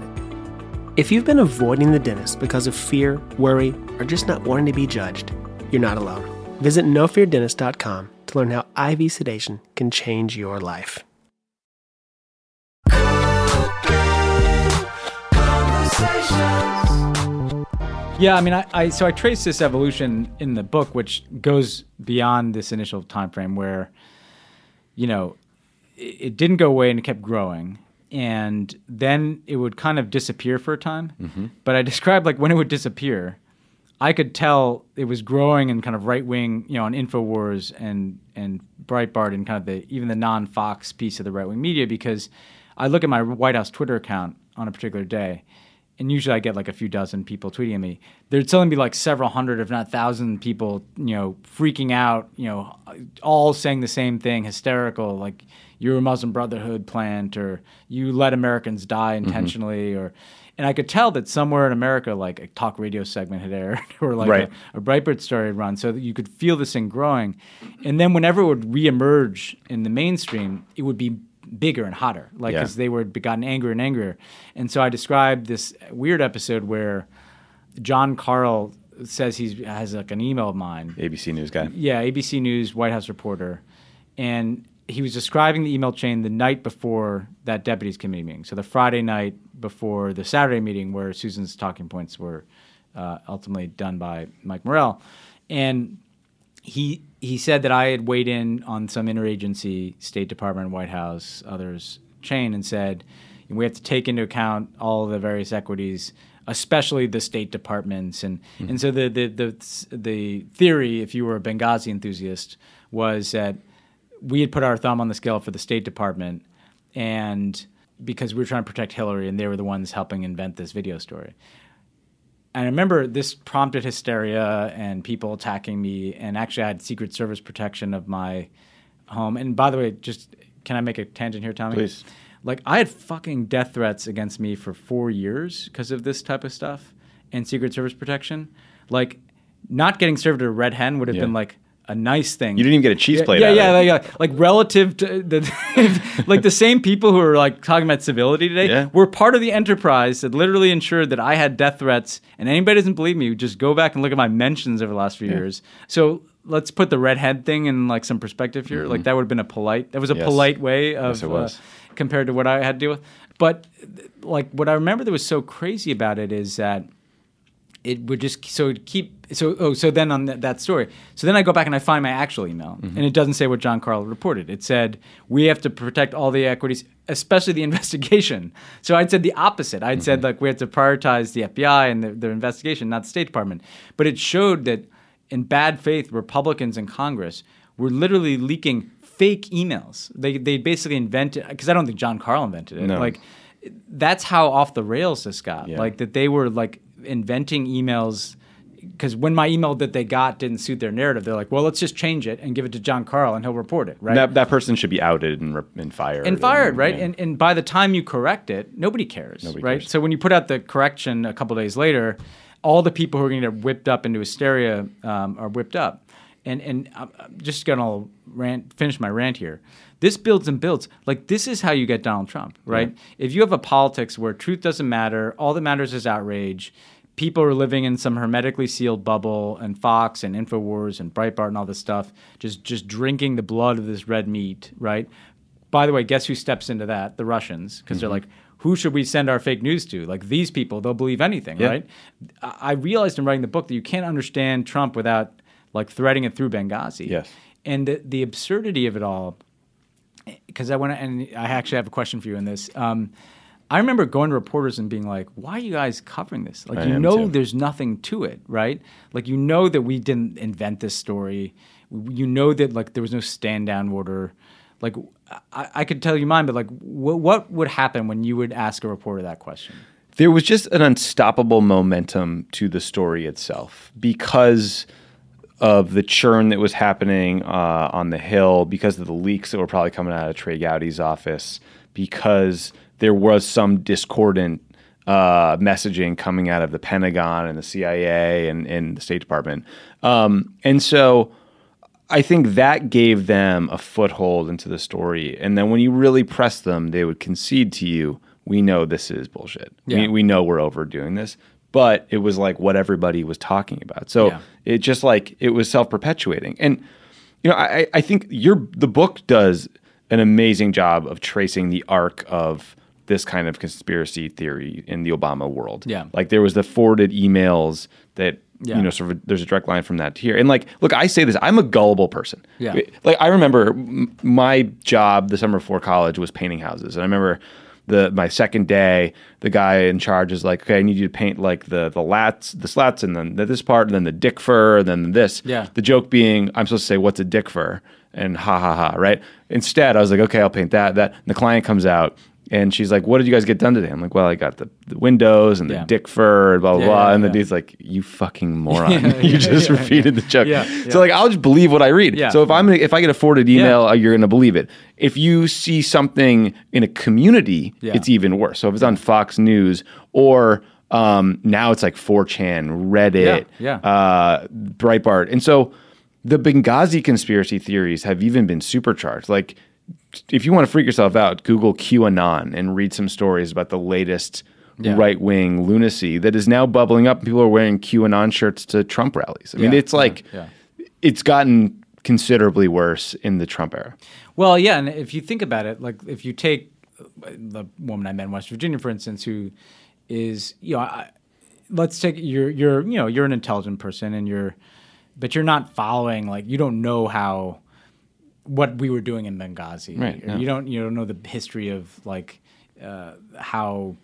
If you've been avoiding the dentist because of fear, worry, or just not wanting to be judged, you're not alone. Visit nofeardentist.com to learn how IV sedation can change your life. Yeah, I mean, I, I so I trace this evolution in the book, which goes beyond this initial time frame where, you know, it, it didn't go away and it kept growing, and then it would kind of disappear for a time. Mm-hmm. But I described like when it would disappear, I could tell it was growing and kind of right wing, you know, on Infowars and and Breitbart and kind of the even the non Fox piece of the right wing media because I look at my White House Twitter account on a particular day, and usually I get like a few dozen people tweeting at me. There'd suddenly be like several hundred, if not thousand, people, you know, freaking out, you know, all saying the same thing, hysterical, like you're a Muslim Brotherhood plant, or you let Americans die mm-hmm. intentionally, or. And I could tell that somewhere in America, like a talk radio segment had aired, or like Right. a, a Breitbart story had run, so that you could feel this thing growing. And then whenever it would reemerge in the mainstream, it would be bigger and hotter, like Yeah. because they were gotten angrier and angrier. And so I described this weird episode where Jon Karl says he has like an email of mine. ABC News guy. Yeah, ABC News White House reporter, and he was describing the email chain the night before that deputies committee meeting. So the Friday night before the Saturday meeting, where Susan's talking points were uh, ultimately done by Mike Morrell, and he he said that I had weighed in on some interagency, State Department, White House, others chain, and said we have to take into account all the various equities, especially the State Departments, and mm-hmm. and so the the the the theory, if you were a Benghazi enthusiast, was that we had put our thumb on the scale for the State Department, and because we were trying to protect Hillary, and they were the ones helping invent this video story. And I remember this prompted hysteria and people attacking me. And actually, I had Secret Service protection of my home. And by the way, just can I make a tangent here, Tommy? Please. Like, I had fucking death threats against me for four years because of this type of stuff and Secret Service protection. Like, not getting served at a Red Hen would have Yeah. been like a nice thing. You didn't even get a cheese Yeah, plate. Yeah, yeah, like, like relative to the, like the same people who are like talking about civility today Yeah. were part of the enterprise that literally ensured that I had death threats. And anybody doesn't believe me, just go back and look at my mentions over the last few years. So let's put the Red Hen thing in like some perspective here. Like that would have been a polite. That was a Mm-hmm. Yes. polite way of Yes, it uh, compared to what I had to deal with. But like what I remember that was so crazy about it is that it would just so keep so oh so then on that, that story so then I go back and I find my actual email Mm-hmm. and it doesn't say what Jon Karl reported it said we have to protect all the equities especially the investigation so I'd said the opposite I'd Mm-hmm. said like we have to prioritize the FBI and the, their investigation not the State Department but it showed that in bad faith Republicans in Congress were literally leaking fake emails they they basically invented because I don't think Jon Karl invented it No. like that's how off the rails this got. Yeah. Like that they were like inventing emails because when my email that they got didn't suit their narrative, they're like, well, let's just change it and give it to Jon Karl and he'll report it, right? That, that person should be outed and, re- and fired. and fired, right? yeah. And and by the time you correct it, nobody cares, Nobody right? cares. So when you put out the correction a couple days later, all the people who are going to get whipped up into hysteria um, are whipped up. And and I'm I'm just gonna rant, finish my rant here. This builds and builds. Like this is how you get Donald Trump, right? If you have a politics where truth doesn't matter, all that matters is outrage. People are living in some hermetically sealed bubble, and Fox and Infowars and Breitbart and all this stuff, just just drinking the blood of this red meat, right? By the way, guess who steps into that? The Russians, because Mm-hmm. they're like, who should we send our fake news to? Like these people, they'll believe anything, Yeah. right? I I realized in writing the book that you can't understand Trump without like threading it through Benghazi. Yes. And the, the absurdity of it all, because I want to, and I actually have a question for you in this. Um, I remember going to reporters and being like, "Why are you guys covering this? Like, I you know, too. there's nothing to it, right? Like, you know that we didn't invent this story. You know that like there was no stand down order. Like, I, I could tell you mine, but like, wh- what would happen when you would ask a reporter that question? there was just an unstoppable momentum to the story itself because of the churn that was happening uh, on the Hill, because of the leaks that were probably coming out of Trey Gowdy's office, because there was some discordant uh, messaging coming out of the Pentagon and the CIA and, and the State Department. Um, and so I think that gave them a foothold into the story. And then when you really press them, they would concede to you, we know this is bullshit. Yeah. We, we know we're overdoing this. But it was like what everybody was talking about. So Yeah. It just like it was self perpetuating. And you know, I, I think your the book does an amazing job of tracing the arc of this kind of conspiracy theory in the Obama world. Yeah. Like there was the forwarded emails that Yeah. you know sort of there's a direct line from that to here. And like, look, I say this, I'm a gullible person. Yeah. Like I remember m- my job the summer before college was painting houses, and I remember the my second day, the guy in charge is like, okay, I need you to paint like the the lats, the slats, and then the, this part, and then the dick fur, and then this. Yeah. The joke being, I'm supposed to say, what's a dick fur? And ha ha ha, right? Instead, I was like, okay, I'll paint that. That and the client comes out. And she's like, "What did you guys get done today?" I'm like, "Well, I got the, the windows and the Yeah. dick fur and blah blah Yeah, blah." and the dude's like, "You fucking moron! You just repeated the joke." So like, I'll just believe what I read. Yeah. So if I'm gonna, if I get a forwarded email, uh, you're gonna believe it. If you see something in a community, it's even worse. So if it's on Fox News or um, now it's like 4chan, Reddit. Uh, Breitbart, and so the Benghazi conspiracy theories have even been supercharged. Like, if you want to freak yourself out, Google QAnon and read some stories about the latest Yeah. right wing lunacy that is now bubbling up. People are wearing QAnon shirts to Trump rallies. I mean, Yeah, it's like yeah, it's gotten considerably worse in the Trump era. Well, yeah, and if you think about it, like if you take the woman I met in West Virginia, for instance, who is, you know, I, let's take you're you're you know you're an intelligent person and you're, but you're not following like you don't know how what we were doing in Benghazi. Right, yeah. You don't you don't know the history of like uh, how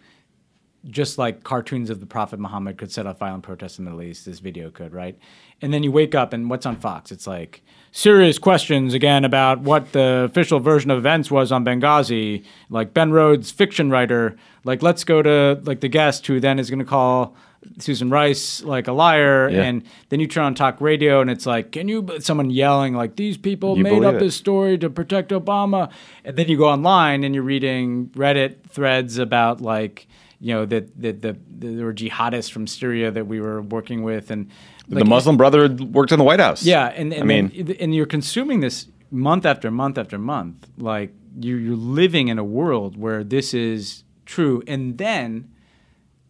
just like cartoons of the Prophet Muhammad could set off violent protests in the Middle East, this video could, right? And then you wake up and what's on Fox? It's like serious questions again about what the official version of events was on Benghazi. Like Ben Rhodes, fiction writer, like let's go to like the guest who then is going to call Susan Rice like a liar, Yeah. and then you turn on talk radio and it's like, can you? Someone yelling like these people You made up it. this story to protect Obama, and then you go online and you're reading Reddit threads about like you know that that the, there were jihadists from Syria that we were working with, and the Muslim brother worked in the White House. yeah, and, and I mean, and you're consuming this month after month after month. Like you, you're living in a world where this is true, and then,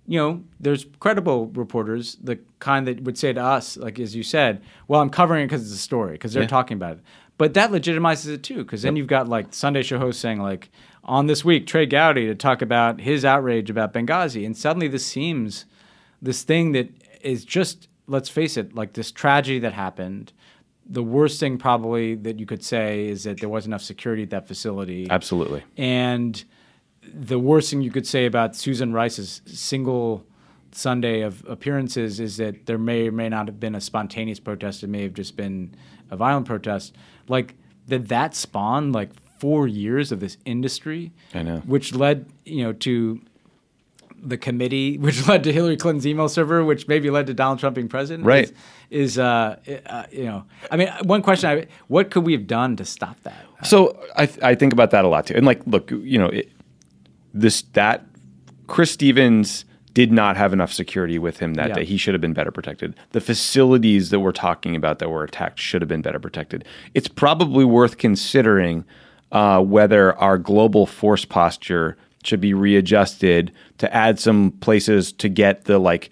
you know, there's credible reporters, the kind that would say to us, like as you said, "Well, I'm covering it because it's a story, because they're Yeah. talking about it." But that legitimizes it too, because then you've got like Sunday show hosts saying like, "On this week, Trey Gowdy to talk about his outrage about Benghazi," and suddenly this seems this thing that is just let's face it like this tragedy that happened the worst thing probably that you could say is that there wasn't enough security at that facility absolutely. and the worst thing you could say about susan rice's single sunday of appearances is that there may or may not have been a spontaneous protest it may have just been a violent protest like that that spawned like four years of this industry I know. which led you know to the committee, which led to Hillary Clinton's email server, which maybe led to Donald Trump being president. Right. Is, is uh, uh, you know, I mean, one question: I, What could we have done to stop that? So I th- I think about that a lot too. And like, look, you know, it, this that Chris Stevens did not have enough security with him that Yeah. day. He should have been better protected. The facilities that we're talking about that were attacked should have been better protected. It's probably worth considering uh, whether our global force posture should be readjusted to add some places to get the like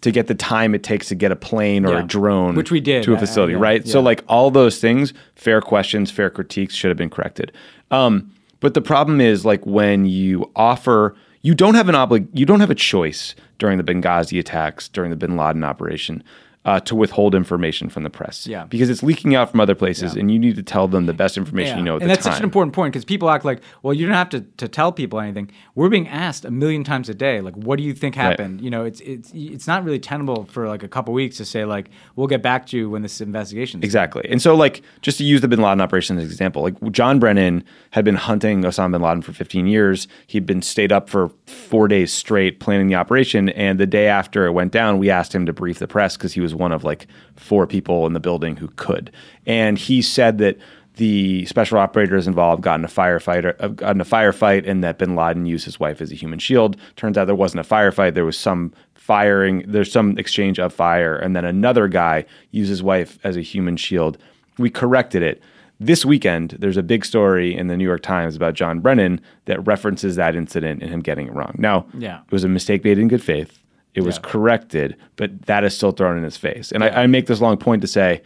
to get the time it takes to get a plane or Yeah. a drone Which we did. to a Uh, facility, yeah, right? So like all those things, fair questions, fair critiques should have been corrected. Um, but the problem is like when you offer, you don't have an oblig, you don't have a choice during the Benghazi attacks, during the Bin Laden operation. Uh, to withhold information from the press, Yeah. because it's leaking out from other places, and you need to tell them the best information you know at and that's time. such an important point because people act like, well, you don't have to, to tell people anything. We're being asked a million times a day, like, what do you think happened? You know, it's it's it's not really tenable for like a couple weeks to say like, we'll get back to you when this investigation. Exactly. And so, like, just to use the bin Laden operation as an example, like, John Brennan had been hunting Osama bin Laden for 15 years. He'd been stayed up for four days straight planning the operation. And the day after it went down, we asked him to brief the press because he was one of like four people in the building who could. And he said that the special operators involved got in a firefight, uh, got in a firefight, and that Bin Laden used his wife as a human shield. Turns out there wasn't a firefight. There was some firing. There's some exchange of fire, and then another guy used his wife as a human shield. We corrected it. This weekend, there's a big story in the New York Times about John Brennan that references that incident and him getting it wrong. Now, Yeah. it was a mistake made in good faith. It was Yeah. corrected, but that is still thrown in his face. And I, I make this long point to say,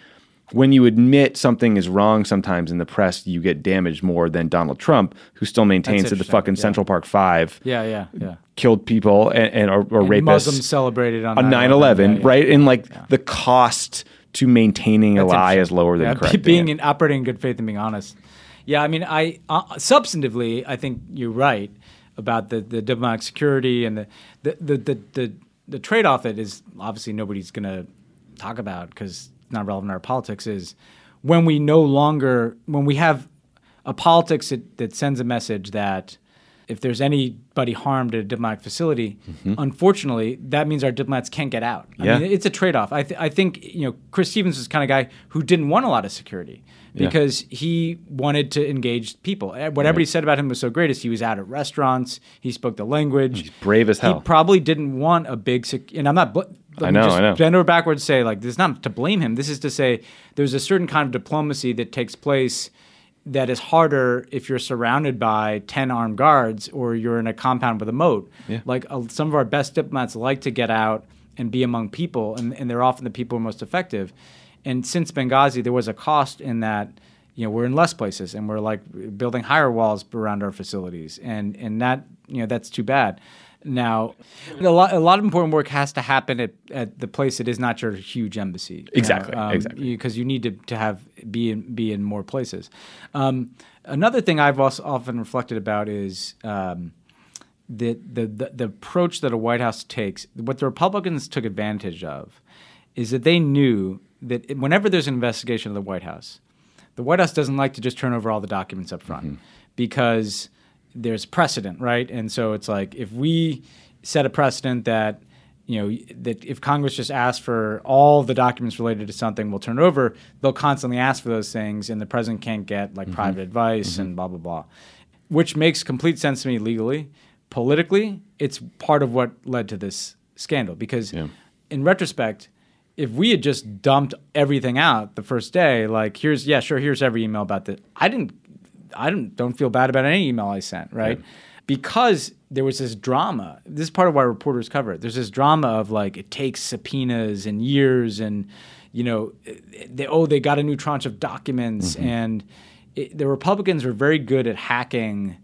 when you admit something is wrong sometimes in the press, you get damaged more than Donald Trump, who still maintains that the fucking yeah. Central Park Five Yeah, yeah, yeah. killed people and, and or, or And rapists Muslims celebrated on on 9-11, yeah, yeah. right? And like the cost to maintaining a lie is lower than Yeah, correcting being in operating in good faith and being honest. Yeah, I mean, I uh, substantively, I think you're right about the, the diplomatic security and the the the the, the, the trade off that is obviously nobody's going to talk about because it's not relevant to our politics is when we no longer when we have a politics that, that sends a message that if there's anybody harmed at a diplomatic facility, unfortunately, that means our diplomats can't get out. I Yeah. mean, it's a trade-off. I, th- I think you know Chris Stevens was the kind of guy who didn't want a lot of security because he wanted to engage people. Eh, What everybody said about him was so great is he was out at restaurants, he spoke the language, he's brave as hell. He probably didn't want a big. Sec- and I'm not. Bl- let I me know, just I know. Bend over backwards. Say like this is not to blame him. This is to say there's a certain kind of diplomacy that takes place that is harder if you're surrounded by 10 armed guards or you're in a compound with a moat. Like uh, some of our best diplomats like to get out and be among people, and, and they're often the people who are most effective. And since Benghazi, there was a cost in that. You know, we're in less places, and we're like building higher walls around our facilities, and and that you know that's too bad. Now, a lot, a lot of important work has to happen at, at the place that is not your huge embassy. you know, Exactly, um, exactly. because you need to, to have be in be in more places. Um, another thing I've also often reflected about is um, the, the the the approach that a White House takes. What the Republicans took advantage of is that they knew that whenever there's an investigation of the White House, the White House doesn't like to just turn over all the documents up front because there's precedent, right? And so it's like if we set a precedent that you know that if Congress just asks for all the documents related to something, we'll turn it over. They'll constantly ask for those things, and the president can't get like mm-hmm. private advice mm-hmm. and blah blah blah, which makes complete sense to me legally. Politically, it's part of what led to this scandal because, in retrospect, if we had just dumped everything out the first day, like here's yeah sure here's every email about that, I didn't I don't don't feel bad about any email I sent, right? Because there was this drama. This is part of why reporters cover it. There's this drama of like it takes subpoenas and years, and you know, they, oh they got a new tranche of documents, mm-hmm. and it, the Republicans were very good at hacking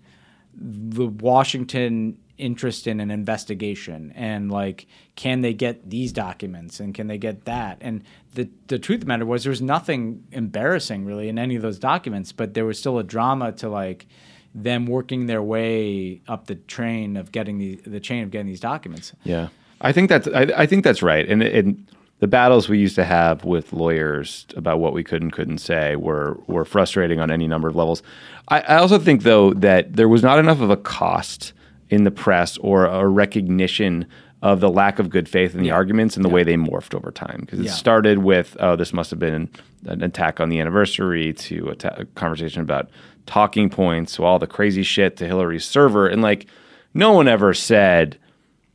the Washington interest in an investigation? And like can they get these documents? And can they get that? And the the truth of the matter was there was nothing embarrassing really in any of those documents but there was still a drama to like them working their way up the train of getting the the chain of getting these documents. Yeah, I think that's I, I think that's right. And, and the battles we used to have with lawyers about what we could and couldn't say were were frustrating on any number of levels. I, I also think though that there was not enough of a cost in the press or a recognition of the lack of good faith in the arguments and the way they morphed over time. Because it Yeah. started with, oh, this must have been an attack on the anniversary, to a, ta- a conversation about talking points, to all the crazy shit to Hillary's server. And like, no one ever said,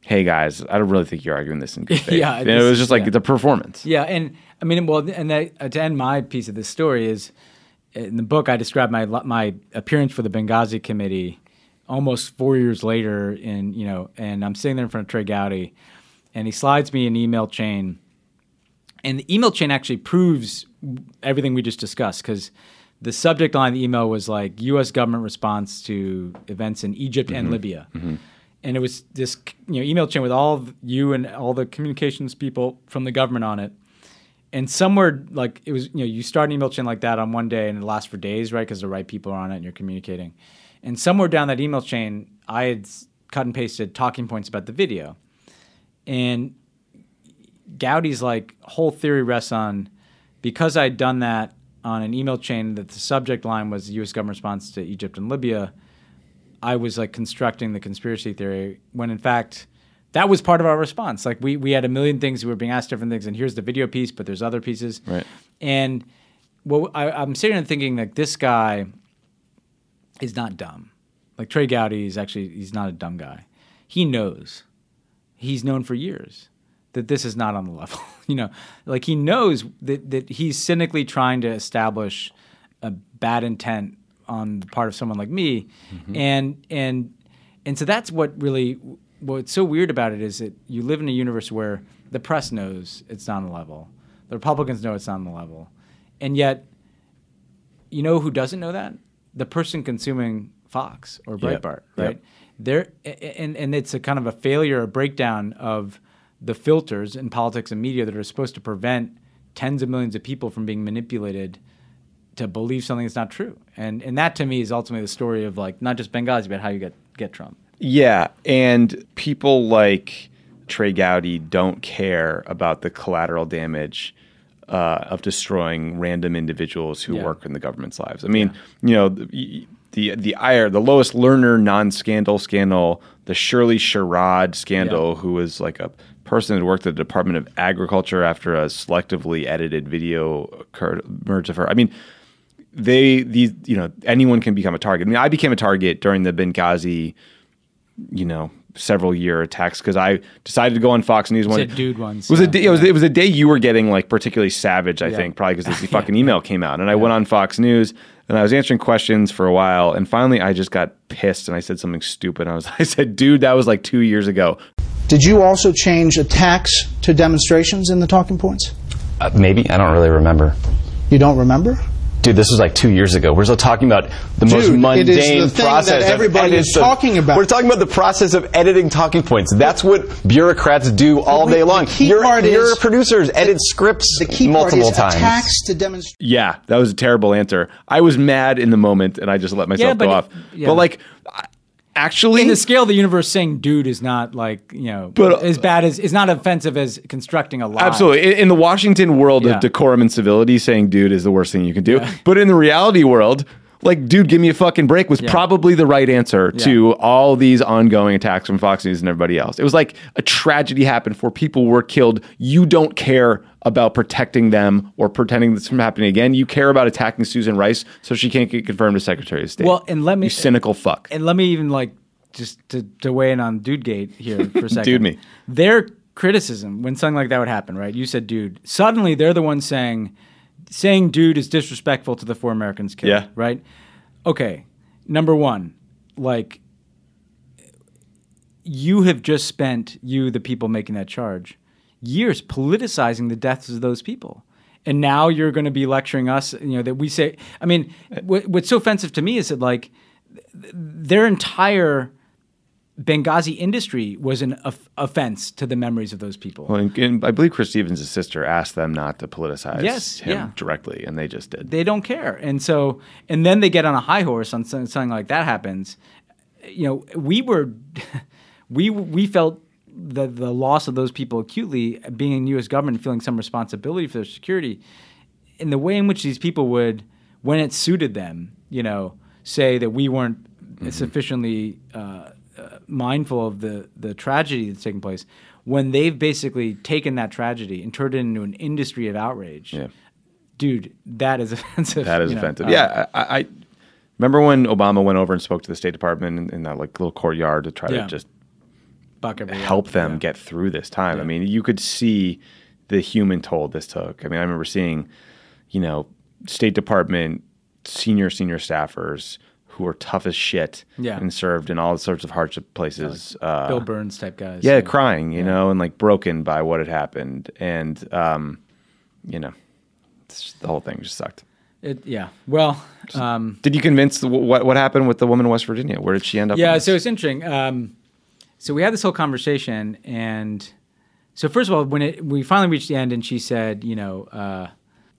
hey guys, I don't really think you're arguing this in good faith. Yeah, And it was just like yeah. the performance. Yeah, and I mean, well, and that, uh, to end my piece of this story is in the book I describe my my appearance for the Benghazi committee almost four years later. In you know, and I'm sitting there in front of Trey Gowdy, and he slides me an email chain, and the email chain actually proves everything we just discussed because. The subject line of the email was like U.S. government response to events in Egypt and mm-hmm. Libya, mm-hmm. and it was this you know email chain with all of you and all the communications people from the government on it and somewhere like it was you know you start an email chain like that on one day and it lasts for days right because the right people are on it and you're communicating and somewhere down that email chain i had cut and pasted talking points about the video and gowdy's like whole theory rests on because i'd done that on an email chain that the subject line was us government response to egypt and libya I was like constructing the conspiracy theory when in fact that was part of our response. Like we we had a million things we were being asked different things, and here's the video piece, but there's other pieces. Right. And well, I, I'm sitting and thinking like this guy is not dumb. Like Trey Gowdy is actually he's not a dumb guy. He knows. He's known for years that this is not on the level. you know, like he knows that that he's cynically trying to establish a bad intent on the part of someone like me, mm-hmm. and and and so that's what really what's so weird about it is that you live in a universe where the press knows it's not on the level, the Republicans know it's not on the level, and yet you know who doesn't know that? The person consuming Fox or Breitbart, Yep. right? They're and and it's a kind of a failure, a breakdown of the filters in politics and media that are supposed to prevent tens of millions of people from being manipulated to believe something that's not true. And and that to me is ultimately the story of like not just Benghazi, but how you get get Trump. Yeah, and people like Trey Gowdy don't care about the collateral damage uh, of destroying random individuals who Yeah. work in the government's lives. I mean, you know, the the the ire, the Lois Lerner non-scandal scandal, the Shirley Sherrod scandal, who was like a person who worked at the Department of Agriculture after a selectively edited video occurred, emerged of her. I mean, they these you know anyone can become a target. I mean, I became a target during the Benghazi, you know, several year attacks because I decided to go on Fox News one dude once, It was yeah. a day, it was it was a day you were getting like particularly savage. I think probably because the fucking email came out, and I went on Fox News and I was answering questions for a while, and finally I just got pissed and I said something stupid. I was I said, dude, that was like two years ago. Did you also change attacks to demonstrations in the talking points? Uh, maybe I don't really remember. You don't remember? Dude, this was like two years ago. We're still talking about the most mundane it is the thing process. that everybody is talking about. We're talking about the process of editing talking points. That's what bureaucrats do all we- day the long. key your, part your is- producers edit scripts The key multiple part is times. attacks to demonstrations. Yeah, that was a terrible answer. I was mad in the moment and I just let myself but go it- off. yeah. But like, I- actually, In the scale of the universe, saying "dude" is not like you know But, uh, as bad as is not offensive as constructing a lie. Absolutely. In, in the Washington world Yeah. of decorum and civility, saying dude is the worst thing you can do. But in the reality world, like, dude, give me a fucking break was Yeah. probably the right answer Yeah. to all these ongoing attacks from Fox News and everybody else. It was like a tragedy happened for people were killed. You don't care about protecting them or pretending this from happening again. You care about attacking Susan Rice so she can't get confirmed as Secretary of State. Well, and let me- You cynical fuck. And let me even like just to, to weigh in on Dudegate here for a second. Dude me. Their criticism when something like that would happen, right? You said dude. Suddenly they're the ones saying saying dude is disrespectful to the four Americans killed. Yeah. Right? Okay. Number one, like you have just spent, you, the people making that charge, years politicizing the deaths of those people. And now you're going to be lecturing us, you know, that we say, I mean, uh, what, what's so offensive to me is that, like, their entire Benghazi industry was an off- offense to the memories of those people. Well, and, and I believe Chris Stevens' sister asked them not to politicize Yes, him yeah. directly, and they just did. they don't care. And so, and then they get on a high horse on some- something like that happens. You know, we were, we we felt the the loss of those people acutely, being in U.S. government, feeling some responsibility for their security. In the way in which these people would, when it suited them, you know, say that we weren't sufficiently. Uh, uh, mindful of the the tragedy that's taking place when they've basically taken that tragedy and turned it into an industry of outrage. Yeah. Dude, that is offensive. That is you know? offensive. Uh, yeah, I, I remember when Obama went over and spoke to the State Department in, in that like little courtyard to try Yeah. to just buck help up. them Yeah. get through this time. I mean, you could see the human toll this took. I mean, I remember seeing, you know, State Department senior senior staffers who are tough as shit Yeah. and served in all sorts of hardship places. uh, Bill Burns type guys. yeah, crying, you know, and like broken by what had happened, and um, you know, it's, the whole thing just sucked. It, yeah. Well, um, Did you convince the, what what happened with the woman in West Virginia? Where did she end up? Yeah, so it's interesting. Um, so we had this whole conversation, and so first of all, when it, we finally reached the end, and she said, you know, uh,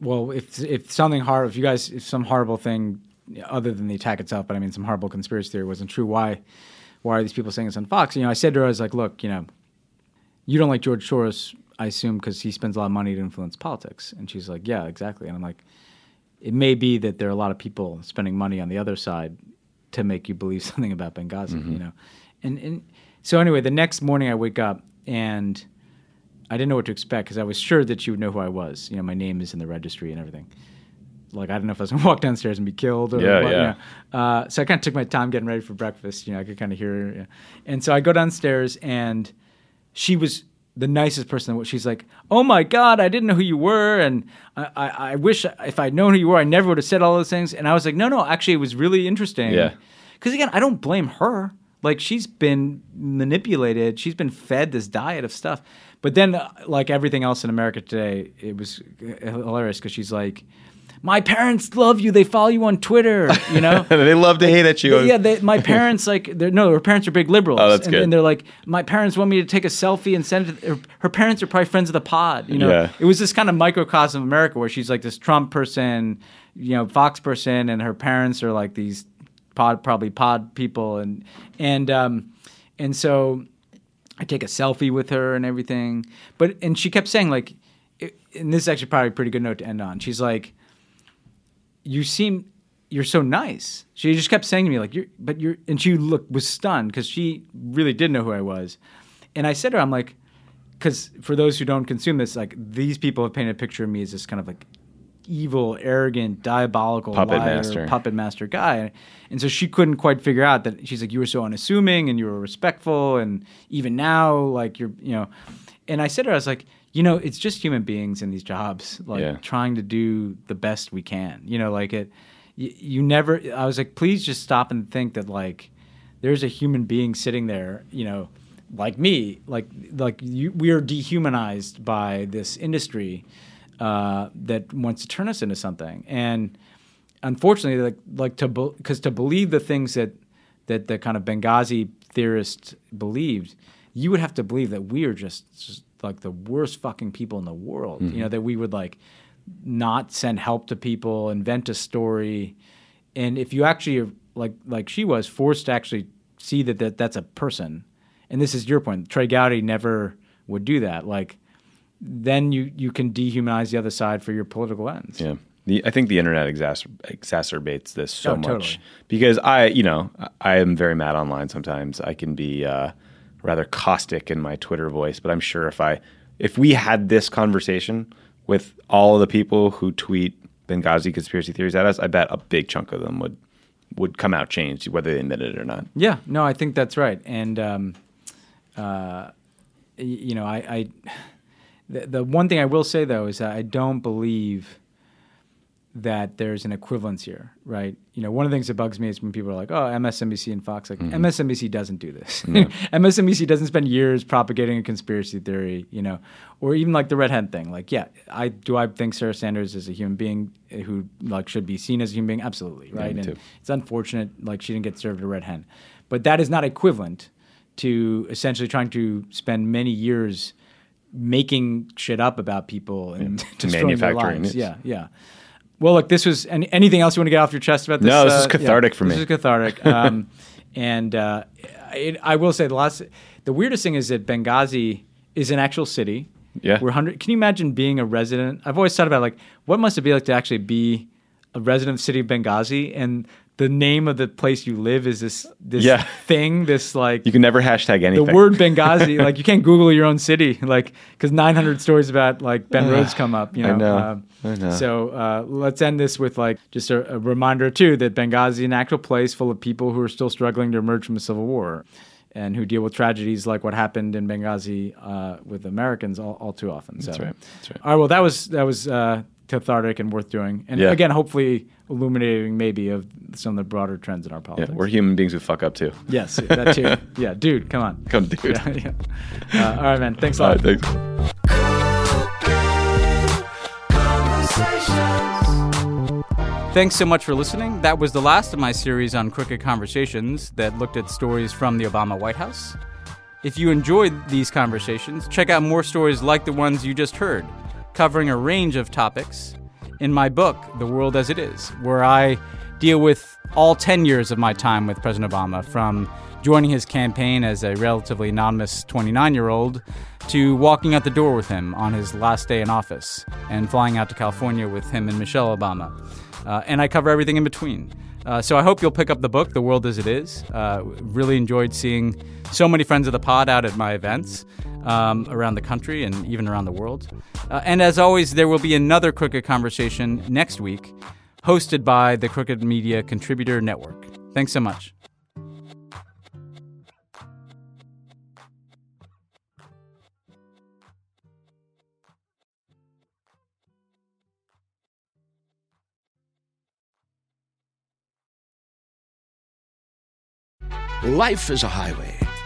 well, if if something hard, if you guys, if some horrible thing other than the attack itself, but I mean, some horrible conspiracy theory wasn't true, why, why are these people saying this on Fox? You know, I said to her, I was like, look, you know, you don't like George Soros, I assume, because he spends a lot of money to influence politics, and she's like, yeah, exactly, and I'm like, it may be that there are a lot of people spending money on the other side to make you believe something about Benghazi, mm-hmm. you know. And and so anyway, the next morning I wake up and I didn't know what to expect because I was sure that she would know who I was. You know, my name is in the registry and everything. Like I don't know if I was gonna walk downstairs and be killed or Yeah, what, yeah. You know. uh, so I kind of took my time getting ready for breakfast. You know, I could kind of hear her. yeah. And so I go downstairs and she was the nicest person. She's like, "Oh my God, I didn't know who you were, and I, I, I wish if I'd known who you were, I never would have said all those things." And I was like, "No, no, actually, it was really interesting." Yeah. Because again, I don't blame her. Like she's been manipulated. She's been fed this diet of stuff. But then, uh, like everything else in America today, it was hilarious because she's like, "My parents love you. They follow you on Twitter." You know. they love to hate at you. Yeah, they, my parents like they're, no, her parents are big liberals. Oh, that's and, good. and they're like, my parents want me to take a selfie and send it. To, her, her parents are probably friends of the pod. You know, Yeah. it was this kind of microcosm of America where she's like this Trump person, you know, Fox person, and her parents are like these pod, probably pod people, and and um, and so I take a selfie with her and everything. But and she kept saying like, it, and this is actually probably a pretty good note to end on. She's like, you seem you're so nice. She just kept saying to me like you're but you're and she looked was stunned because she really did know who I was. And I said to her, I'm like, because for those who don't consume this, like these people have painted a picture of me as this kind of like evil, arrogant, diabolical Puppet liar, master. puppet master guy. And so she couldn't quite figure out that she's like, you were so unassuming and you were respectful, and even now, like you're, you know. And I said to her, I was like, you know, it's just human beings in these jobs, like Yeah. trying to do the best we can. You know, like it. You, you never. I was like, please just stop and think that like there's a human being sitting there. You know, like me, like like you, we are dehumanized by this industry uh, that wants to turn us into something. And unfortunately, like like to because to believe the things that that the kind of Benghazi theorists believed, you would have to believe that we are just, just like the worst fucking people in the world. You know that we would like not send help to people, invent a story, and if you actually are like like she was forced to actually see that, that that's a person, and this is your point. Trey Gowdy never would do that. Like then you you can dehumanize the other side for your political ends. Yeah. The, I think the internet exacer- exacerbates this so Oh, much totally. because I, you know, I- I am very mad online sometimes. I can be uh, rather caustic in my Twitter voice, but I'm sure if I, if we had this conversation with all the people who tweet Benghazi conspiracy theories at us, I bet a big chunk of them would would come out changed, whether they admit it or not. Yeah, no, I think that's right. And um, uh, you know, I, I the, the one thing I will say though is that I don't believe that there's an equivalence here, right? You know, one of the things that bugs me is when people are like, "Oh, MSNBC and Fox." Like, mm-hmm. MSNBC doesn't do this. MSNBC doesn't spend years propagating a conspiracy theory, you know, or even like the Red Hen thing. Like, yeah, I do. I think Sarah Sanders is a human being who like should be seen as a human being, absolutely, right? me and too. it's unfortunate like she didn't get served a Red Hen, but that is not equivalent to essentially trying to spend many years making shit up about people and destroying their Manufacturing lives. it. Yeah, yeah. Well, look, this was any, anything else you want to get off your chest about this? No, this is uh, cathartic for me. this is cathartic. Um, and uh, it, I will say the last, the weirdest thing is that Benghazi is an actual city. Yeah. We're hundred. Can you imagine being a resident? I've always thought about like what must it be like to actually be a resident of the city of Benghazi and the name of the place you live is this this Yeah. thing, this like You can never hashtag anything the word Benghazi, like you can't Google your own city, like because 900 stories about like Ben Rhodes come up. You know, I know. Um, I know. So uh, let's end this with like just a, a reminder too that Benghazi, an actual place full of people who are still struggling to emerge from a civil war, and who deal with tragedies like what happened in Benghazi uh, with Americans all, all too often. So, That's right. That's right. All right. Well, that was that was uh, cathartic and worth doing, and Yeah. again, hopefully illuminating maybe of some of the broader trends in our politics. Yeah, politics. we're human beings who fuck up too. Yes, that too. yeah, dude, come on. Come, dude. Yeah, yeah. Uh, all right, man. Thanks a lot. right, thanks. Thanks so much for listening. That was the last of my series on Crooked Conversations that looked at stories from the Obama White House. If you enjoyed these conversations, check out more stories like the ones you just heard, covering a range of topics in my book, The World as It Is, where I deal with all 10 years of my time with President Obama, from joining his campaign as a relatively anonymous 29 year old to walking out the door with him on his last day in office and flying out to California with him and Michelle Obama. Uh, and I cover everything in between. Uh, so I hope you'll pick up the book, The World as It Is. Uh, really enjoyed seeing so many friends of the pod out at my events um, around the country and even around the world. Uh, and as always, there will be another Crooked Conversation next week, hosted by the Crooked Media Contributor Network. Thanks so much. Life is a highway,